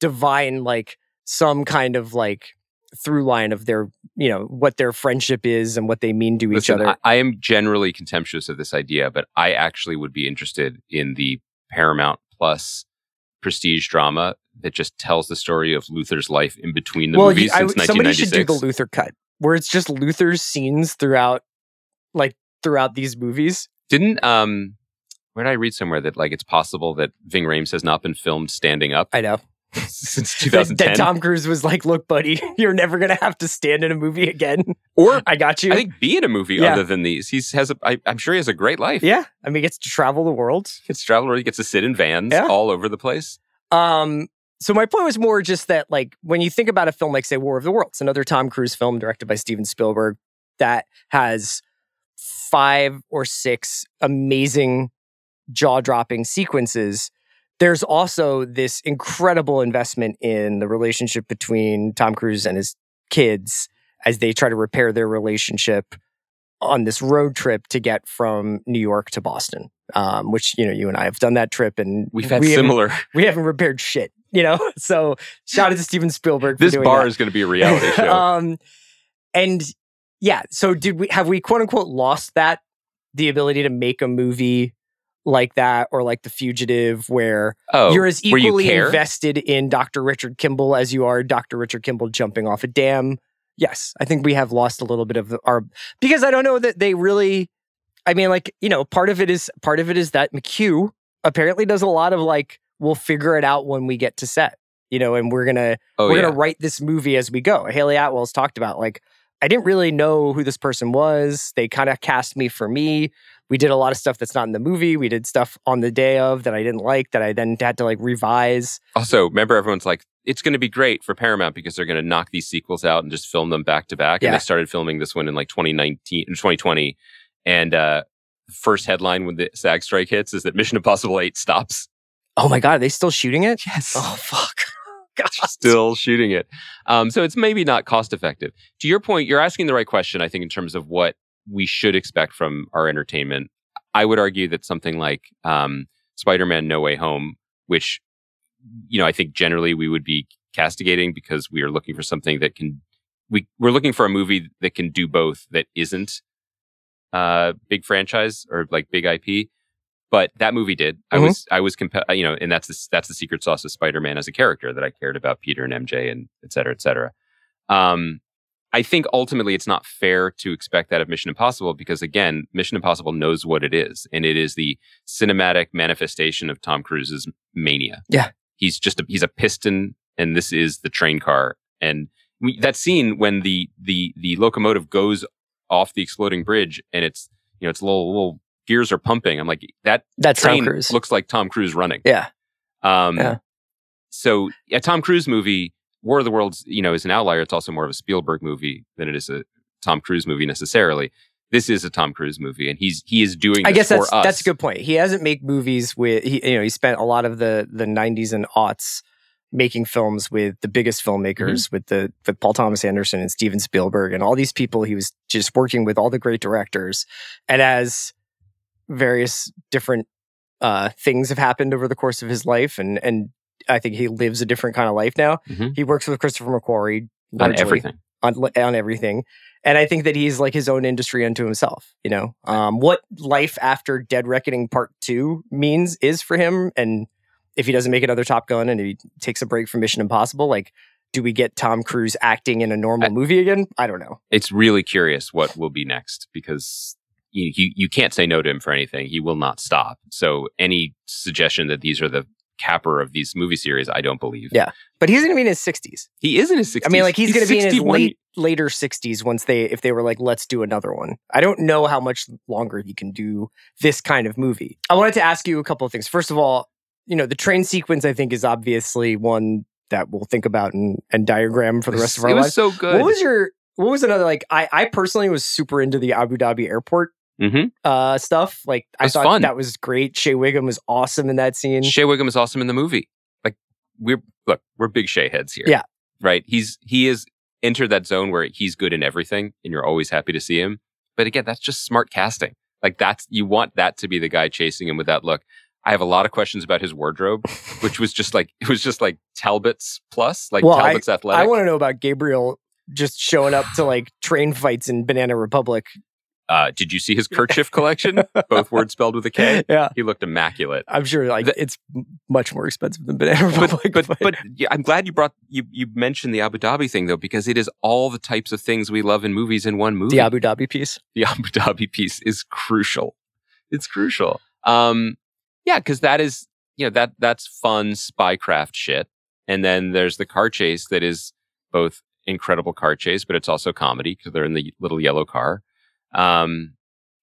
divine like some kind of like through line of their, you know, what their friendship is and what they mean to each other. I, I am generally contemptuous of this idea, but I actually would be interested in the Paramount Plus prestige drama that just tells the story of Luther's life in between the well, movies you- I- since somebody should do the Luther cut, where it's just Luther's scenes throughout, like throughout these movies. Didn't um, where did I read somewhere that like it's possible that Ving Rhames has not been filmed standing up I know. Since That, 2010? that Tom Cruise was like, "Look, buddy, you're never gonna have to stand in a movie again. or I got you." I think be in a movie Yeah. other than these. He's has a. I, I'm sure he has a great life. yeah, I mean, he gets to travel the world. He gets to travel where he gets to sit in vans Yeah. all over the place. Um, so my point was more just that, like, when you think about a film like, say, War of the Worlds, another Tom Cruise film directed by Steven Spielberg that has five or six amazing jaw-dropping sequences. There's also this incredible investment in the relationship between Tom Cruise and his kids as they try to repair their relationship on this road trip to get from New York to Boston. Um, which you know, you and I have done that trip, and We've had we haven't- similar. we haven't repaired shit, you know? So shout out to Steven Spielberg. This for doing bar that. is going to be a reality show. um, and yeah, so did we have we quote unquote lost that the ability to make a movie like that or like The Fugitive where oh, you're as where you equally invested in Dr. Richard Kimball as you are Dr. Richard Kimball jumping off a dam. Yes, I think we have lost a little bit of our because I don't know that they really I mean like, you know, part of it is part of it is that McQ apparently does a lot of like we'll figure it out when we get to set. You know, and we're to oh, we're yeah. gonna write this movie as we go. Hayley Atwell's talked about like I didn't really know who this person was. They kind of cast me for me. We did a lot of stuff that's not in the movie. We did stuff on the day of that I didn't like that I then had to like revise. Also, remember everyone's like, it's going to be great for Paramount because they're going to knock these sequels out and just film them back to back. And they started filming this one in like 2019, 2020. And uh, first headline when the SAG strike hits is that Mission Impossible 8 stops. Oh my god, are they still shooting it? Yes. Oh fuck. God. still shooting it. Um, so it's maybe not cost effective. To your point, you're asking the right question, I think, in terms of what we should expect from our entertainment. I would argue that something like um, Spider Man No Way Home, which, you know, I think generally we would be castigating because we are looking for something that can, we, we're looking for a movie that can do both that isn't uh, big franchise or like big IP. But that movie did. I Mhm. was, I was, compa- you know, and that's the, that's the secret sauce of Spider-Man as a character that I cared about Peter and MJ and et cetera, et cetera. Um, I think ultimately it's not fair to expect that of Mission Impossible because again, Mission Impossible knows what it is, and it is the cinematic manifestation of Tom Cruise's mania. Yeah. he's just a, he's a piston, and this is the train car. And we, that scene when the the the locomotive goes off the exploding bridge, and it's you know it's little little gears are pumping. I'm like that That's Tom Cruise. looks like Tom Cruise running. yeah. Um, Yeah. So a Tom Cruise movie, War of the Worlds, you know, is an outlier. It's also more of a Spielberg movie than it is a Tom Cruise movie necessarily. This is a Tom Cruise movie, and he's he is doing. I guess that's us. that's a good point. He hasn't made movies with he you know he spent a lot of the the 90s and aughts making films with the biggest filmmakers Mm-hmm. with the with Paul Thomas Anderson and Steven Spielberg and all these people he was just working with all the great directors and as various different uh things have happened over the course of his life and and I think he lives a different kind of life now. Mhm. He works with Christopher McQuarrie on everything. on on everything. And I think that he's like his own industry unto himself. You know, um, what life after Dead Reckoning Part Two means is for him. And if he doesn't make another Top Gun and he takes a break from Mission Impossible, like, do we get Tom Cruise acting in a normal I- movie again? I don't know. It's really curious what will be next because you, you you can't say no to him for anything. He will not stop. So any suggestion that these are the capper of these movie series, I don't believe. Yeah. But he's going to be in his sixties. he is in his 60s. I mean, like he's, going to be in his late later sixties once they if they were like, let's do another one. I don't know how much longer he can do this kind of movie. I wanted to ask you a couple of things. First of all, you know, the train sequence I think is obviously one that we'll think about and, and diagram for the rest of our It was lives. so good. What was your what was another like I I personally was super into the Abu Dhabi airport Mhm. uh stuff. Like I thought fun. that was great. Shea Whigham was awesome in that scene. Shea Whigham is awesome in the movie. Like we're look, we're big Shea heads here. Yeah. Right. He's he is entered that zone where he's good in everything and you're always happy to see him. But again, that's just smart casting. Like that's you want that to be the guy chasing him with that look. I have a lot of questions about his wardrobe, which was just like it was just like Talbot's plus, like Well, I- Talbot's athletic. I want to know about Gabriel just showing up to like train fights in Banana Republic. Uh, did you see his kerchief collection? Both words spelled with a K. Yeah. He looked immaculate. I'm sure like The- it's much more expensive than Banana Republic. but but, but yeah, I'm glad you brought you you mentioned the Abu Dhabi thing though because it is all the types of things we love in movies in one movie. the Abu Dhabi piece. the Abu Dhabi piece is crucial. It's crucial. Um, yeah, because that is you know that that's fun spycraft shit, and then there's the car chase that is both incredible car chase, but it's also comedy because they're in the little yellow car. Um,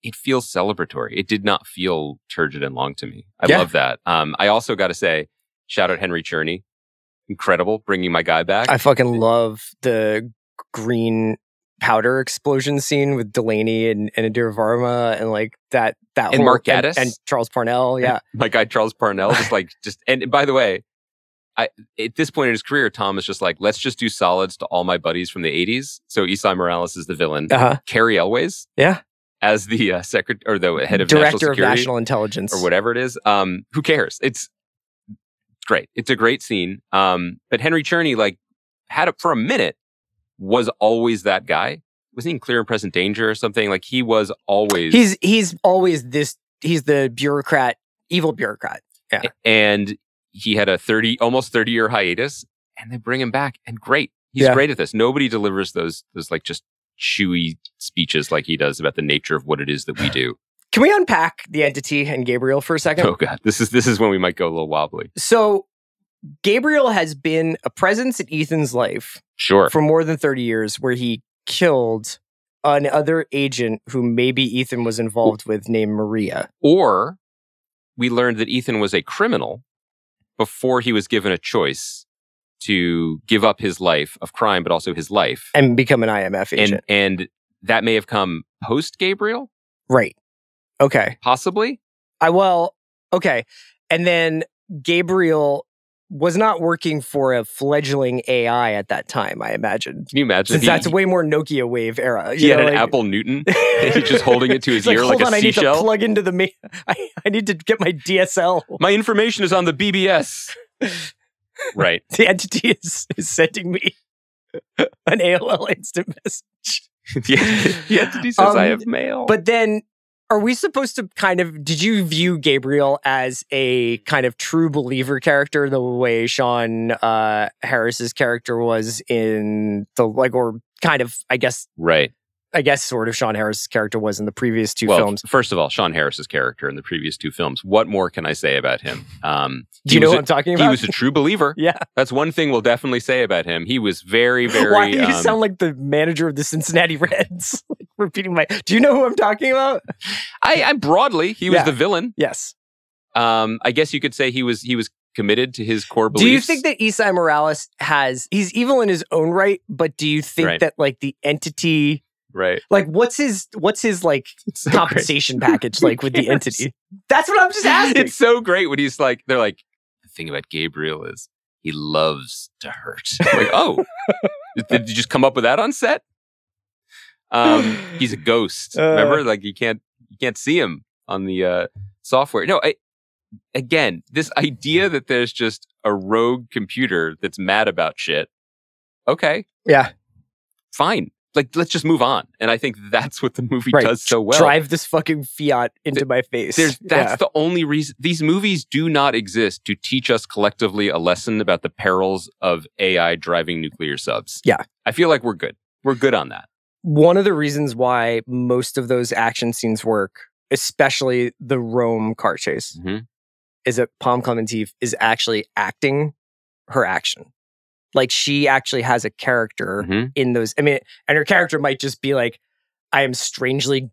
it feels celebratory. It did not feel turgid and long to me. I Yeah. love that. Um, I also got to say, shout out Henry Czerny, incredible, bringing my guy back. I fucking love the green powder explosion scene with Delaney and, and Varma and like that that And whole, Mark and, and Charles Parnell. Yeah. my guy Charles Parnell just like just and by the way, I at this point in his career, Tom is just like, let's just do solids to all my buddies from the '80s. So Esai Morales is the villain, Uh huh. Cary Elwes Yeah. as the uh, secretary or the head of Director national of National Intelligence or whatever it is. Um, who cares? It's great. It's a great scene. Um, but Henry Czerny like had it for a minute was always that guy. Wasn't he in Clear and Present Danger or something? Like he was always He's he's always this. He's the bureaucrat, evil bureaucrat. Yeah. And he had a 30 almost 30 year hiatus and they bring him back and great. He's Yeah. great at this. Nobody delivers those those like just chewy speeches like he does about the nature of what it is that we do. Can we unpack the entity and Gabriel for a second? oh god. This is this is when we might go a little wobbly. So Gabriel has been a presence in Ethan's life sure. for more than 30 years where he killed another agent who maybe Ethan was involved with named Maria. or we learned that ethan was a criminal before he was given a choice to give up his life of crime but also his life and become an IMF and agent. and that may have come post gabriel right. Okay. possibly I well, okay. And then Gabriel was not working for a fledgling AI at that time, I imagine. Can you imagine? Since he, that's way more Nokia wave era. he you had an like- Apple Newton. He's just holding it to his ear like, hold on, a I need to seashell. plug into the. Ma- I, I need to get my DSL. My information is on the BBS. right. The entity is, is sending me an AOL instant message. the, the entity says I Um, have mail. But then, are we supposed to kind of? Did you view Gabriel as a kind of true believer character, the way Sean uh, Harris's character was in the like, or kind of? I guess. right. I guess sort of Sean Harris's character was in the previous two well, films. first of all, Sean Harris's character in the previous two films. What more can I say about him? Um, Do you know what I'm talking about? He was a true believer. yeah. That's one thing we'll definitely say about him. He was very, very. Why do you um, sound like the manager of the Cincinnati Reds? like repeating my. Do you know who I'm talking about? I, I broadly, he was Yeah. the villain. Yes. Um, I guess you could say he was he was committed to his core beliefs. Do you think that Esai Morales has? He's evil in his own right, but do you think Right. that like the entity? Right. Like, what's his what's his like so great. compensation package like with the entity? That's what I'm just asking. It's so great when he's like, they're like, the thing about Gabriel is he loves to hurt. Like, oh, did you just come up with that on set? Um, he's a ghost. Uh. Remember, like you can't you can't see him on the uh, software. No, I, again, this idea that there's just a rogue computer that's mad about shit. Okay, yeah, fine. Like let's just move on. And I think that's what the movie right. does so well. Drive this fucking Fiat into Th- my face. There's that's Yeah. the only reason these movies do not exist to teach us collectively a lesson about the perils of AI driving nuclear subs. Yeah. I feel like we're good. We're good on that. one of the reasons why most of those action scenes work, especially the Rome car chase, Mhm. is that Pom Klementieff is actually acting her action. Like she actually has a character Mhm. in those. I mean, and her character might just be like, I am strangely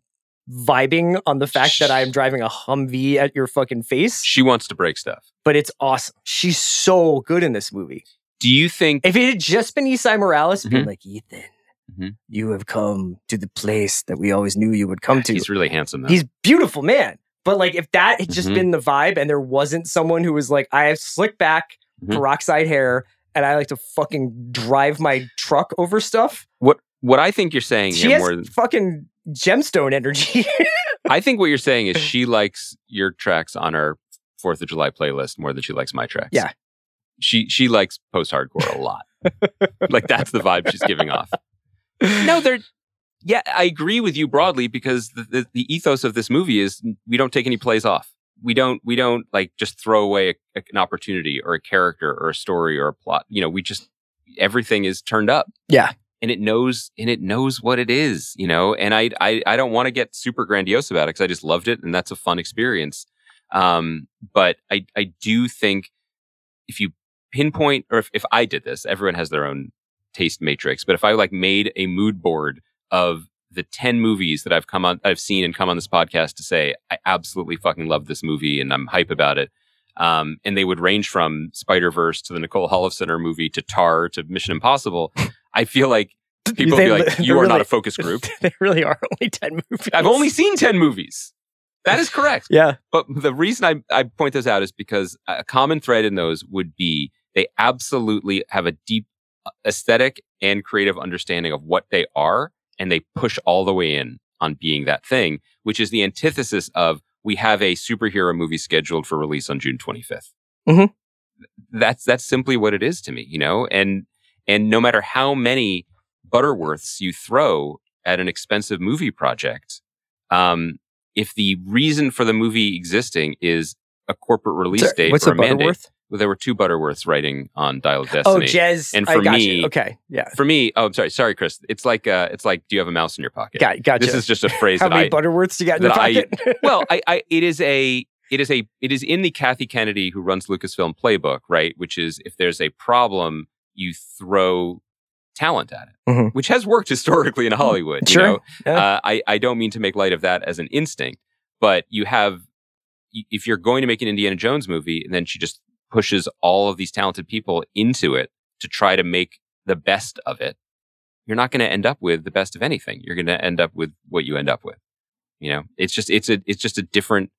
vibing on the fact that I am driving a Humvee at your fucking face, She wants to break stuff. but it's awesome. She's so good in this movie. Do you think If it had just been Esai Morales being Mhm. like, Ethan, Mhm. you have come to the place that we always knew you would come to. he's really handsome though? He's beautiful, man. But like, if that had just Mhm. been the vibe, and there wasn't someone who was like, I have slick back, Mhm. peroxide hair, and I like to fucking drive my truck over stuff. what what I think you're saying She has more than fucking gemstone energy. I think what you're saying is she likes your tracks on her Fourth of July playlist more than she likes my tracks. Yeah. She she likes post hardcore a lot. like that's the vibe she's giving off. No, they're yeah, I agree with you broadly because the, the, the ethos of this movie is we don't take any plays off. We don't we don't like just throw away a, an opportunity or a character or a story or a plot. You know, we just everything is turned up. Yeah. And it knows and it knows what it is, you know. And I I, I don't want to get super grandiose about it because I just loved it and that's a fun experience. Um, but I I do think if you pinpoint or if, if I did this, everyone has their own taste matrix. But if I like made a mood board of the 10 movies that I've come on, I've seen and come on this podcast to say, I absolutely fucking love this movie and I'm hype about it. Um, and they would range from Spider Verse to the Nicole Holofcener movie to Tar to Mission Impossible. I feel like people They be like, you are they're not a focus group. they really are only 10 movies. I've only seen 10 movies. That is correct. Yeah. But the reason I, I point this out is because a common thread in those would be they absolutely have a deep uh, aesthetic and creative understanding of what they are, and they push all the way in on being that thing, which is the antithesis of we have a superhero movie scheduled for release on June 25th. Mhm. That's that's simply what it is to me, you know. And and no matter how many Butterworths you throw at an expensive movie project, um, if the reason for the movie existing is a corporate release Sorry, date What's or a a Butterworth? well, there were two Butterworths writing on Dial of Oh, Jez. And I for got me- you. Okay. Yeah. for me, oh, I'm sorry, sorry, Chris. It's like uh, it's like, do you have a mouse in your pocket? Got, gotcha. This is just a phrase How many I Butterworths you got in your that I- pocket? well, I, I, it is a, it is a, it is in the Kathy Kennedy who runs Lucasfilm playbook, right? Which is if there's a problem, you throw talent at it, Mhm. which has worked historically in Hollywood. Sure. You know? Yeah. uh, I, I don't mean to make light of that as an instinct, but you have, if you're going to make an Indiana Jones movie, and then she just pushes all of these talented people into it to try to make the best of it, you're not going to end up with the best of anything. You're going to end up with what you end up with. You know, it's just it's a it's just a different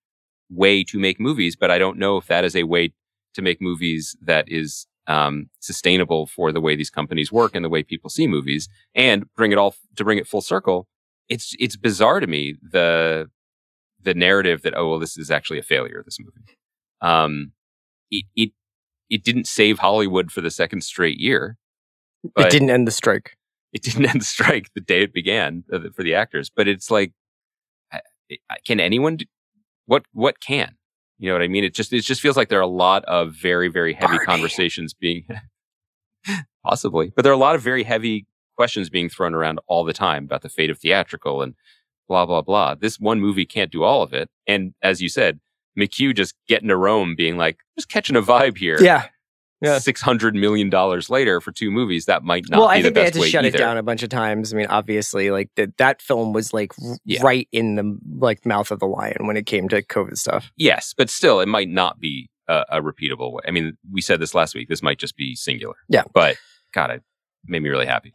way to make movies, but I don't know if that is a way to make movies that is um, sustainable for the way these companies work and the way people see movies, and bring it all to bring it full circle. It's it's bizarre to me the the narrative that oh well this is actually a failure this movie. Um, it it it didn't save Hollywood for the second straight year. it didn't end the strike. it didn't end the strike the day it began uh, for the actors but it's like can anyone do, what what can you know what i mean it just it just feels like there are a lot of very very heavy conversations being possibly but there are a lot of very heavy questions being thrown around all the time about the fate of theatrical and blah blah blah this one movie can't do all of it and as you said McQ just getting to rome being like just catching a vibe here Yeah. Yeah. six hundred million dollars later for two movies that might not well, be I the think they had to shut either. it down a bunch of times. I mean, obviously, like that that film was like r- Yeah. right in the like mouth of the lion when it came to COVID stuff. Yes, but still, it might not be a, a repeatable way. I mean, we said this last week. This might just be singular. Yeah. But God, it made me really happy.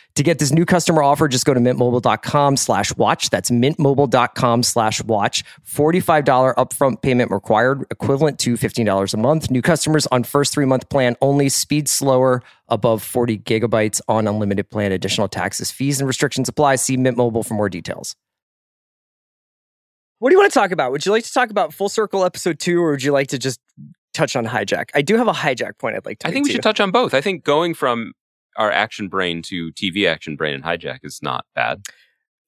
To get this new customer offer, just go to mintmobile.com slash watch. That's mintmobile.com slash watch. $45 upfront payment required, equivalent to $15 a month. New customers on first three month plan only. Speed slower, above 40 gigabytes on unlimited plan. Additional taxes, fees, and restrictions apply. See Mint Mobile for more details. What do you want to talk about? Would you like to talk about Full Circle episode two, or would you like to just touch on hijack? I do have a hijack point I'd like to I think we too. should touch on both. I think going from our action brain to TV action brain and hijack is not bad.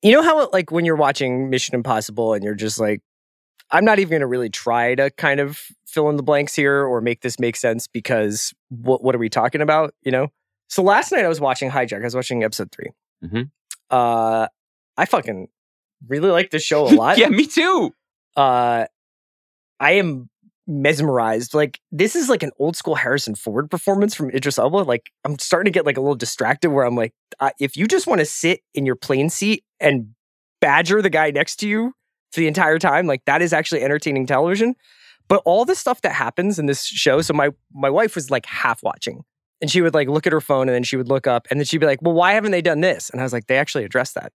you know how like when you're watching Mission Impossible and you're just like, I'm not even going to really try to kind of fill in the blanks here or make this make sense because what what are we talking about? You know. So last night I was watching Hijack. I was watching episode 3 Mhm. Uh, I fucking really like this show a lot. yeah, me too. uh I am mesmerized. Like this is like an old school Harrison Ford performance from Idris Elba. Like I'm starting to get like a little distracted where I'm like, if you just want to sit in your plane seat and badger the guy next to you for the entire time, like that is actually entertaining television. But all the stuff that happens in this show, so my my wife was like half watching. And she would like look at her phone and then she would look up and then she'd be like, Well, why haven't they done this? And I was like, They actually addressed that.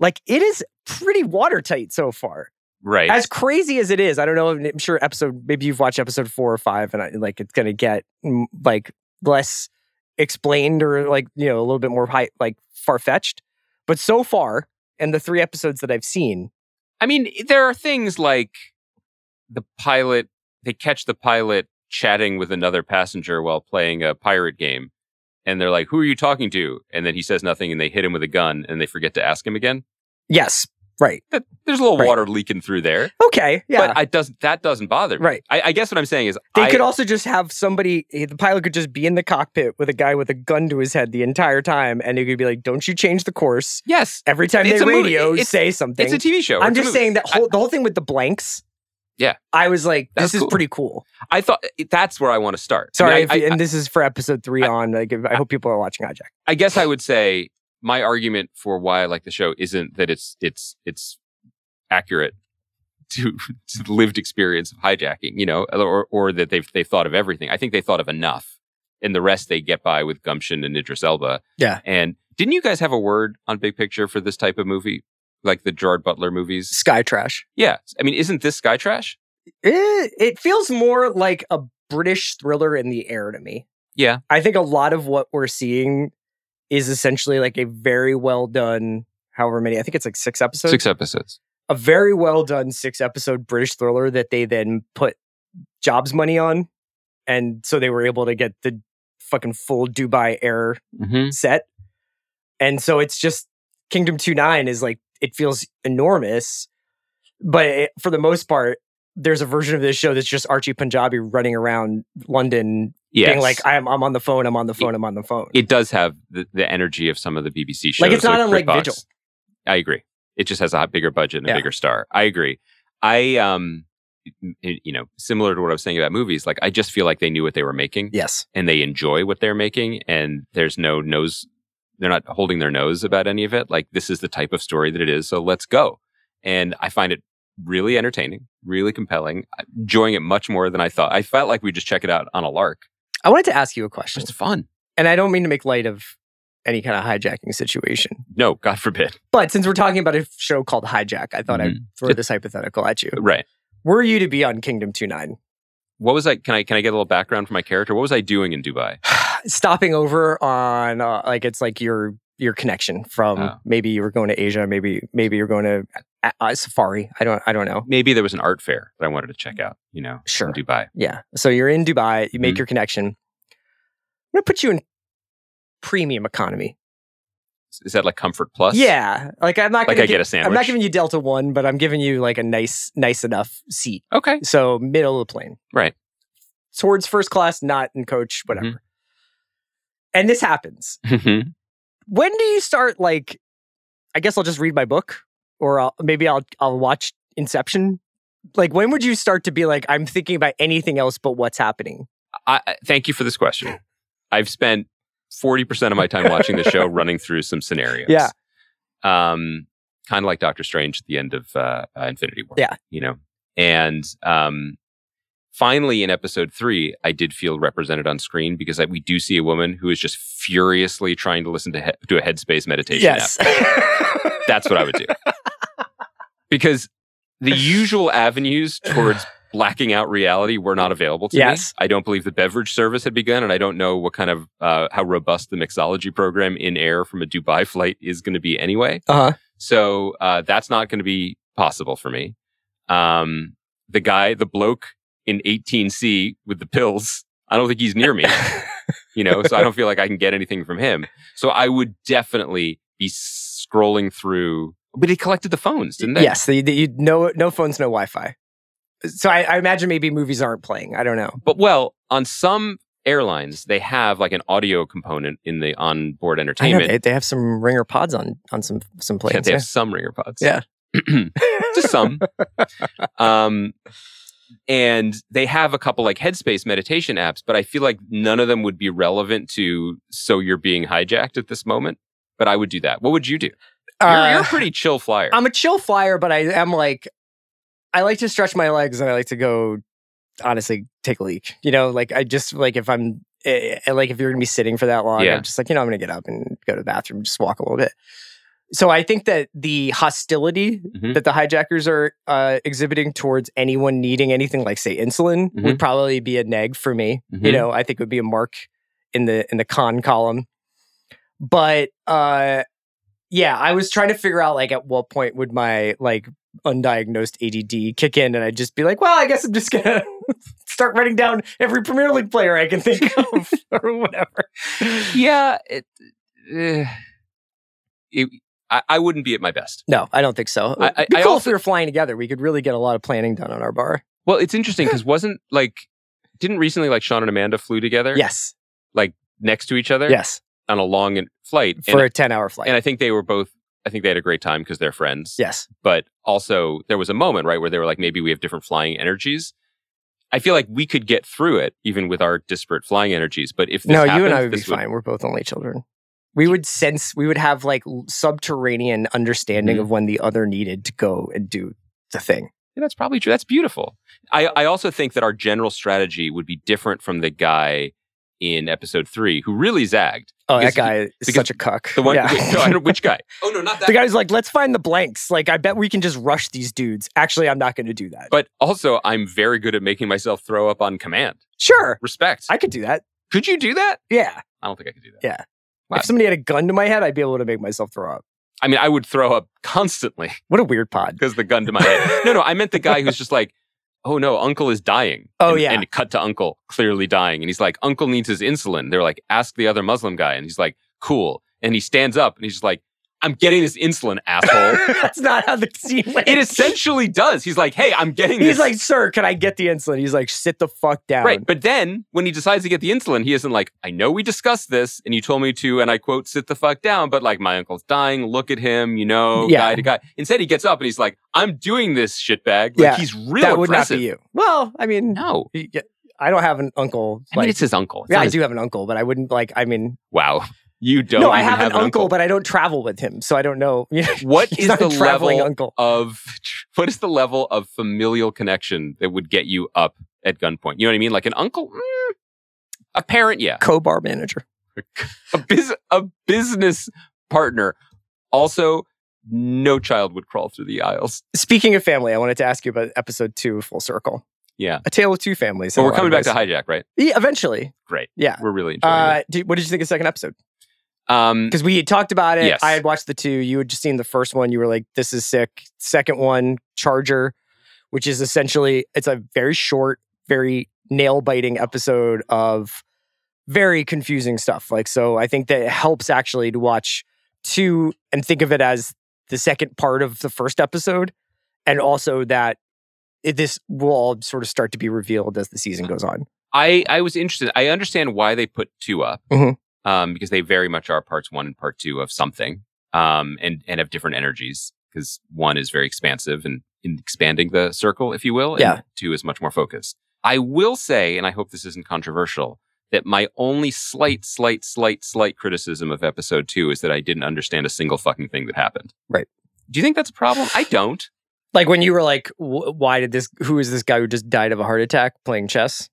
Like it is pretty watertight so far Right. as crazy as it is, I don't know. I'm sure episode maybe you've watched episode four or five, and I, like it's gonna get mm, like less explained or like you know a little bit more high, like far fetched. But so far, and the three episodes that I've seen, I mean, there are things like the pilot, they catch the pilot chatting with another passenger while playing a pirate game. And they're like, Who are you talking to? And then he says nothing and they hit him with a gun and they forget to ask him again. yes, right, That, there's a little Right. water leaking through there. okay, yeah, But I doesn't that doesn't bother me. Right. I, I guess what I'm saying is They I, could also just have somebody, eh, the pilot could just be in the cockpit with a guy with a gun to his head the entire time, and he could be like, Don't you change the course. Yes. Every time It's they radio, It's- say something. It's a TV show. I'm just saying that whole, the whole thing with the blanks. Yeah. I was like, this is cool. pretty cool. I thought that's where I want to start. I Sorry, mean, if I, I- and this is for episode three I- on. Like, I hope people are watching Hijack. I guess I would say my argument for why I like the show isn't that it's it's it's accurate to, to the lived experience of hijacking, you know, or or that they've they've thought of everything. I think they thought of enough, and the rest they get by with gumption and Idris Elba. Yeah. And didn't you guys have a word on Big Picture for this type of movie, like the Gerard Butler movies? Sky Trash. Yeah. I mean, isn't this Sky Trash? It, it feels more like a British thriller in the air to me. Yeah. I think a lot of what we're seeing is essentially like a very well done, however many, I think it's like six episodes. Six episodes. a very well done six episode British thriller that they then put jobs money on. And so they were able to get the fucking full Dubai Air Mm-hmm. set. And so it's just Kingdom 2 9 is like, it feels enormous. But it, for the most part, there's a version of this show that's just Archie Panjabi running around London Yes. being like, I'm, I'm on the phone, I'm on the phone, I'm on the phone. it does have the, the energy of some of the BBC shows. Like, it's not unlike BritBox. Vigil. I agree. It just has a bigger budget and a Yeah. bigger star. I agree. I um, you know, similar to what I was saying about movies, like I just feel like they knew what they were making yes. and they enjoy what they're making, and there's no nose they're not holding their nose about any of it. Like this is the type of story that it is. So let's go. And I find it really entertaining, really compelling, I'm enjoying it much more than I thought. I felt like we just check it out on a lark. I wanted to ask you a question, It's fun. and I don't mean to make light of any kind of hijacking situation, No, God forbid. but since we're talking about a show called Hijack, I thought I'd Mhm. throw this hypothetical at you. Right. Were you to be on Kingdom Two Nine, What was I? Can I can I get a little background for my character? What was I doing in Dubai? stopping over on uh, like it's like your your connection from Oh. maybe you were going to Asia, maybe maybe you're going to uh, uh, Safari. I don't I don't know. Maybe there was an art fair that I wanted to check out. You know, Sure. in Dubai. Yeah. So you're in Dubai, you make Mhm. your connection. I'm gonna put you in premium economy. Is that like Comfort Plus? Yeah. Like I'm not Like gonna I get a sandwich. I'm not giving you Delta One, but I'm giving you like a nice, nice enough seat. Okay. So middle of the plane. Right. Towards first class, not in coach, whatever. Mhm. And this happens. When do you start like I guess I'll just read my book or I'll, maybe I'll I'll watch Inception. Like when would you start to be like I'm thinking about anything else but what's happening? I, thank you for this question. I've spent forty percent of my time watching the show, running through some scenarios. Yeah. Um, kind of like Doctor Strange at the end of uh, Infinity War. Yeah. You know, and um, finally in episode three, I did feel represented on screen because I, we do see a woman who is just furiously trying to listen to he- to a headspace meditation app. Yes. That's what I would do. because the usual avenues towards blacking out reality were not available to Yes. me. I don't believe the beverage service had begun, and I don't know what kind of uh, how robust the mixology program in air from a Dubai flight is going to be anyway. uh-huh. So uh, that's not going to be possible for me. Um, the guy, the bloke in 18C with the pills, I don't think he's near me. you know, so I don't feel like I can get anything from him. So I would definitely be scrolling through. But he collected the phones, didn't they? Yes, the, the, you, no no phones, no Wi-Fi. So I, I imagine maybe movies aren't playing. I don't know. But well, on some airlines, they have like an audio component in the onboard know entertainment. they, they have some ringer pods on on some some Yeah, planes. they Yeah, have some ringer pods. Yeah. Just some. um, and they have a couple like headspace meditation apps, but I feel like none of them would be relevant to so you're being hijacked at this moment. But I would do that. What would you do? You're, you're a Uh, pretty chill flyer. I'm a chill flyer, but I am like, I like to stretch my legs and I like to go, honestly, take a leak. You know, like I just like if I'm eh, eh, like if you're gonna be sitting for that long, Yeah. I'm just like you know I'm gonna get up and go to the bathroom, just walk a little bit. So I think that the hostility Mhm. that the hijackers are uh, exhibiting towards anyone needing anything like say insulin would probably be a neg for me. You Mhm. know, I think it would be a mark in the in the con column. But uh yeah, I was trying to figure out like at what point would my like undiagnosed ADD kick in and I'd just be like, well, I guess I'm just gonna start writing down every Premier League player I can think of or whatever. yeah. It, eh, it, I, I wouldn't be at my best. No, I don't think so. I- I- I cool if also- we were flying together. We could really get a lot of planning done on our bar. Well, it's interesting because wasn't like, didn't recently like Sean and Amanda flew together Yes. Like next to each other Yes. on a long flight? For and, a 10 hour flight. and I think they were both, I think they had a great time because they're friends. yes. But also, there was a moment, right, where they were like, maybe we have different flying energies. I feel like we could get through it even with our disparate flying energies. But if this No, you and I would be this fine. We're both only children. We would sense, we would have like subterranean understanding Mhm. of when the other needed to go and do the thing. Yeah, that's probably true. That's beautiful. I, I also think that our general strategy would be different from the guy in episode three who really zagged. Oh, Because that guy is because such a cuck. The one, Yeah. wait, no, which guy? Oh no, not that. the guy's like, let's find the blanks. Like, I bet we can just rush these dudes. Actually, I'm not going to do that. But also, I'm very good at making myself throw up on command. sure, Respect. I could do that. could you do that? Yeah. I don't think I could do that. Yeah. Wow. If somebody had a gun to my head, I'd be able to make myself throw up. I mean, I would throw up constantly What a weird pod. because the gun to my head. No, no, I meant the guy who's just like, oh no, uncle is dying. Oh, and, yeah. And cut to uncle, clearly dying. And he's like, uncle needs his insulin. They're like, ask the other Muslim guy. And he's like, cool. And he stands up and he's just like, I'm getting this insulin, asshole. That's not how the scene went. it essentially does. He's like, hey, I'm getting He's this. like, sir, can I get the insulin? He's like, sit the fuck down. Right. But then when he decides to get the insulin, he isn't like, I know we discussed this and you told me to, and I quote, sit the fuck down, but like, my uncle's dying. Look at him, you know, Yeah. guy to guy. Instead, he gets up and he's like, I'm doing this shitbag. Like, Yeah, he's real that would not be you. Well, I mean, No. I don't have an uncle. I mean, it's his uncle. It's yeah, not I his- do have an uncle, but I wouldn't like. I mean, Wow. You don't. no, I even have, an, an uncle, but I don't travel with him, so I don't know. what is the level uncle. of what is the level of familial connection that would get you up at gunpoint? You know what I mean? Like an uncle, Mm, a parent, yeah, Co-bar manager. a, bus- a business partner. Also, no child would crawl through the aisles. Speaking of family, I wanted to ask you about episode two of Full Circle. Yeah. A Tale of Two Families. In we're coming back to hijack, right? Yeah, eventually. Great. Yeah. We're really enjoying Uh, did, what did you think of the second episode? Um, Because we had talked about it. Yes. I had watched the two. You had just seen the first one. You were like, "This is sick." Second one, Charger, which is essentially it's a very short, very nail biting episode of very confusing stuff. Like, so I think that it helps actually to watch two and think of it as the second part of the first episode, and also that it, this will all sort of start to be revealed as the season goes on. I I was interested. I understand why they put two up, Mhm. Um, because they very much are parts one and part two of something, um, and and have different energies. Because one is very expansive and in expanding the circle, if you will, and Yeah. two is much more focused. I will say, and I hope this isn't controversial, that my only slight, slight, slight, slight criticism of episode two is that I didn't understand a single fucking thing that happened. Right. Do you think that's a problem? I don't. Like when you were like, "Wh- "Why did this? Who is this guy who just died of a heart attack playing chess?"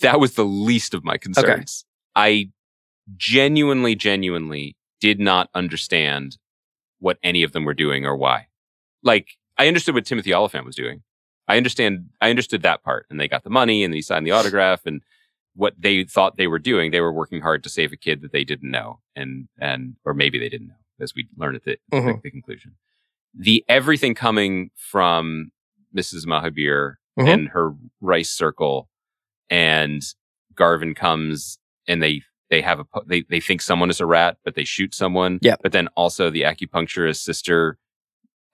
that was the least of my concerns. I genuinely, genuinely did not understand what any of them were doing or why. Like, I understood what Timothy Olyphant was doing. I understand, I understood that part. And they got the money and he signed the autograph and what they thought they were doing. They were working hard to save a kid that they didn't know. And, and, or maybe they didn't know as we learn at the, the- Mhm. the conclusion. The everything coming from Mrs. Mahabir Mhm. and her rice circle and Garvin comes and they they have a they they think someone is a rat, but they shoot someone. Yeah. But then also the acupuncturist sister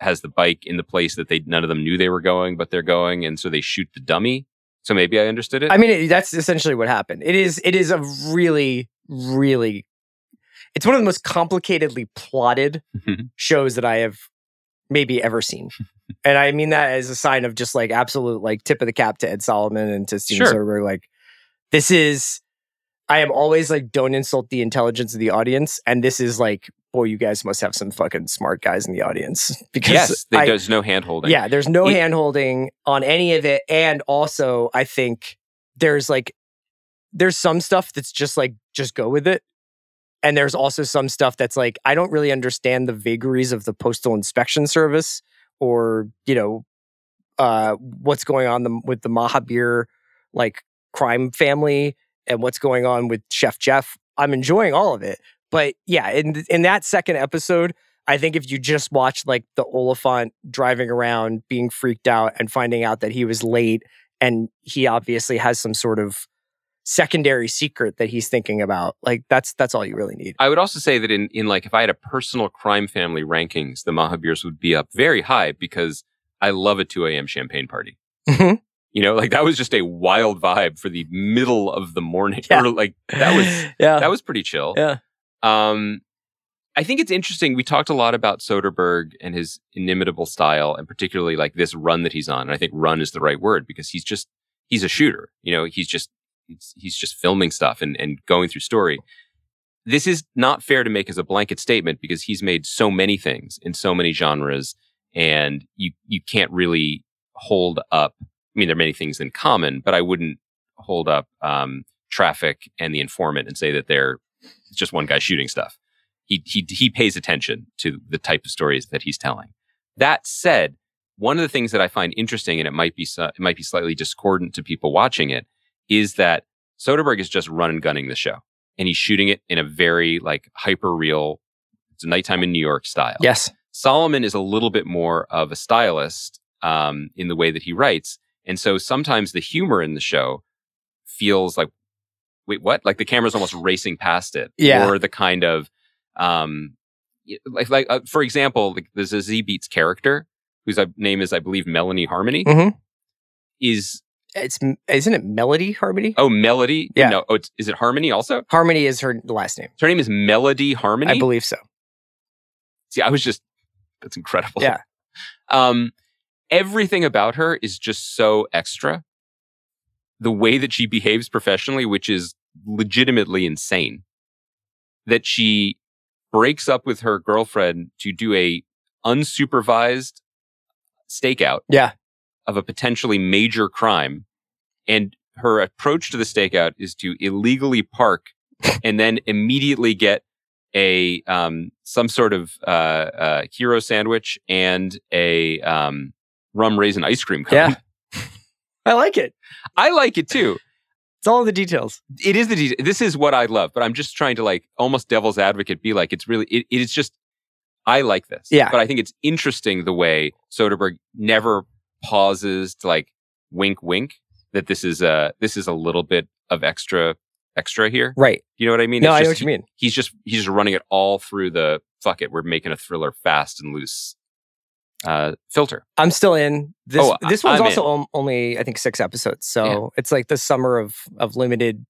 has the bike in the place that they none of them knew they were going, but they're going, and so they shoot the dummy. So maybe I understood it. I mean, it, that's essentially what happened. It is. It is a really, really. It's one of the most complicatedly plotted Mhm. shows that I have maybe ever seen, and I mean that as a sign of just like absolute like tip of the cap to Ed Solomon and to Steven Sure. Soderbergh. Like, this is. I am always like, don't insult the intelligence of the audience, and this is like, boy, you guys must have some fucking smart guys in the audience because yes, I- there's no handholding. yeah, there's no It- hand holding on any of it. And also, I think there's like, there's some stuff that's just like, just go with it. And there's also some stuff that's like, I don't really understand the vagaries of the Postal Inspection Service or, you know, uh, what's going on the, with the Mahabir like crime family and what's going on with Chef Jeff. I'm enjoying all of it. But yeah, in in that second episode, I think if you just watch like the Olyphant driving around, being freaked out, and finding out that he was late, and he obviously has some sort of secondary secret that he's thinking about, like that's that's all you really need. I would also say that in, in like if I had a personal crime family rankings, the Mahabirs would be up very high because I love a 2 a.m. champagne party. Mhm. You know, like that was just a wild vibe for the middle of the morning. Yeah. Or like that was yeah, that was pretty chill. yeah, Um, I think it's interesting. We talked a lot about Soderbergh and his inimitable style, and particularly like this run that he's on. And I think "run" is the right word because he's just he's a shooter. You know, he's just he's, he's just filming stuff and and going through story. This is not fair to make as a blanket statement because he's made so many things in so many genres, and you you can't really hold up. I mean, there are many things in common, but I wouldn't hold up um, Traffic and The Informant and say that they're just one guy shooting stuff. He, he, he pays attention to the type of stories that he's telling. That said, one of the things that I find interesting, and it might be, su- it might be slightly discordant to people watching it, is that Soderbergh is just run and gunning the show. And he's shooting it in a very like hyper real, it's nighttime in New York style. yes, Solomon is a little bit more of a stylist um, in the way that he writes. And so sometimes the humor in the show feels like, wait, what? Like the camera's almost racing past it. Yeah. Or the kind of, um, like, like uh, for example, like the Zazie Beetz character, whose name is, I believe, Melanie Harmony, Mhm. is, it's isn't it Melody Harmony? oh, Melody? Yeah. No, oh, it's, is it Harmony also? Harmony is her last name, Her name is Melody Harmony? I believe so. See, I was just that's incredible. Yeah. Um, everything about her is just so extra. The way that she behaves professionally, which is legitimately insane. that she breaks up with her girlfriend to do a unsupervised stakeout Yeah. of a potentially major crime. And her approach to the stakeout is to illegally park and then immediately get a um, some sort of uh, uh, hero sandwich and a um, rum raisin ice cream cone. Yeah. I like it. I like it too. It's all the details. It is the de- this is what I love, but I'm just trying to like almost devil's advocate be like it's really it, it is just I like this. Yeah. But I think it's interesting the way Soderbergh never pauses to like wink wink that this is a this is a little bit of extra extra here. Right. You know what I mean? No, It's I know what you mean. He's just he's just running it all through the fuck it. We're making a thriller fast and loose uh filter. I'm still in. This Oh, this one's I'm also on- only I think six episodes, so it's like the summer of of limited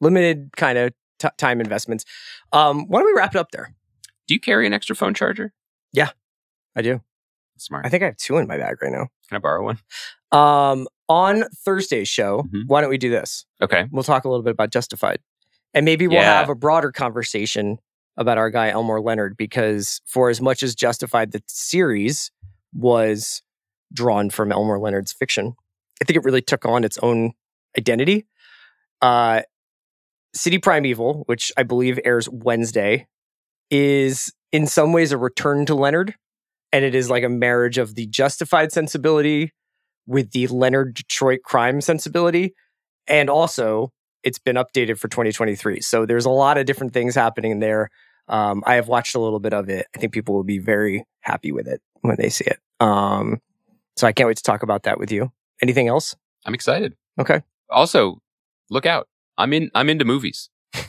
limited kind of t- time investments. Um, why don't we wrap it up there? Do you carry an extra phone charger? Yeah, I do. Smart. I think I have two in my bag right now. Can I borrow one? Um, on Thursday's show, Mhm. why don't we do this? Okay. We'll talk a little bit about Justified, and maybe we'll Yeah. have a broader conversation about our guy Elmore Leonard because for as much as Justified the series was drawn from Elmore Leonard's fiction, I think it really took on its own identity. Uh, City Primeval, which I believe airs Wednesday, is in some ways a return to Leonard, and it is like a marriage of the Justified sensibility with the Leonard Detroit crime sensibility, and also it's been updated for 2023. So there's a lot of different things happening there. Um, I have watched a little bit of it. I think people will be very happy with it when they see it. Um, so I can't wait to talk about that with you. Anything else? I'm excited. Okay. Also, look out. I'm in I'm into movies. I'm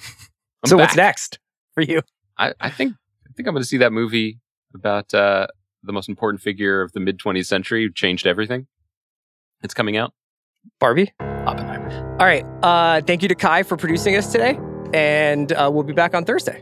so what's next for you? I, I think I think I'm going to see that movie about uh, the most important figure of the mid 20th century who changed everything. It's coming out. Barbie? Oppenheimer. All right. Uh, thank you to Kai for producing us today. And uh, we'll be back on Thursday.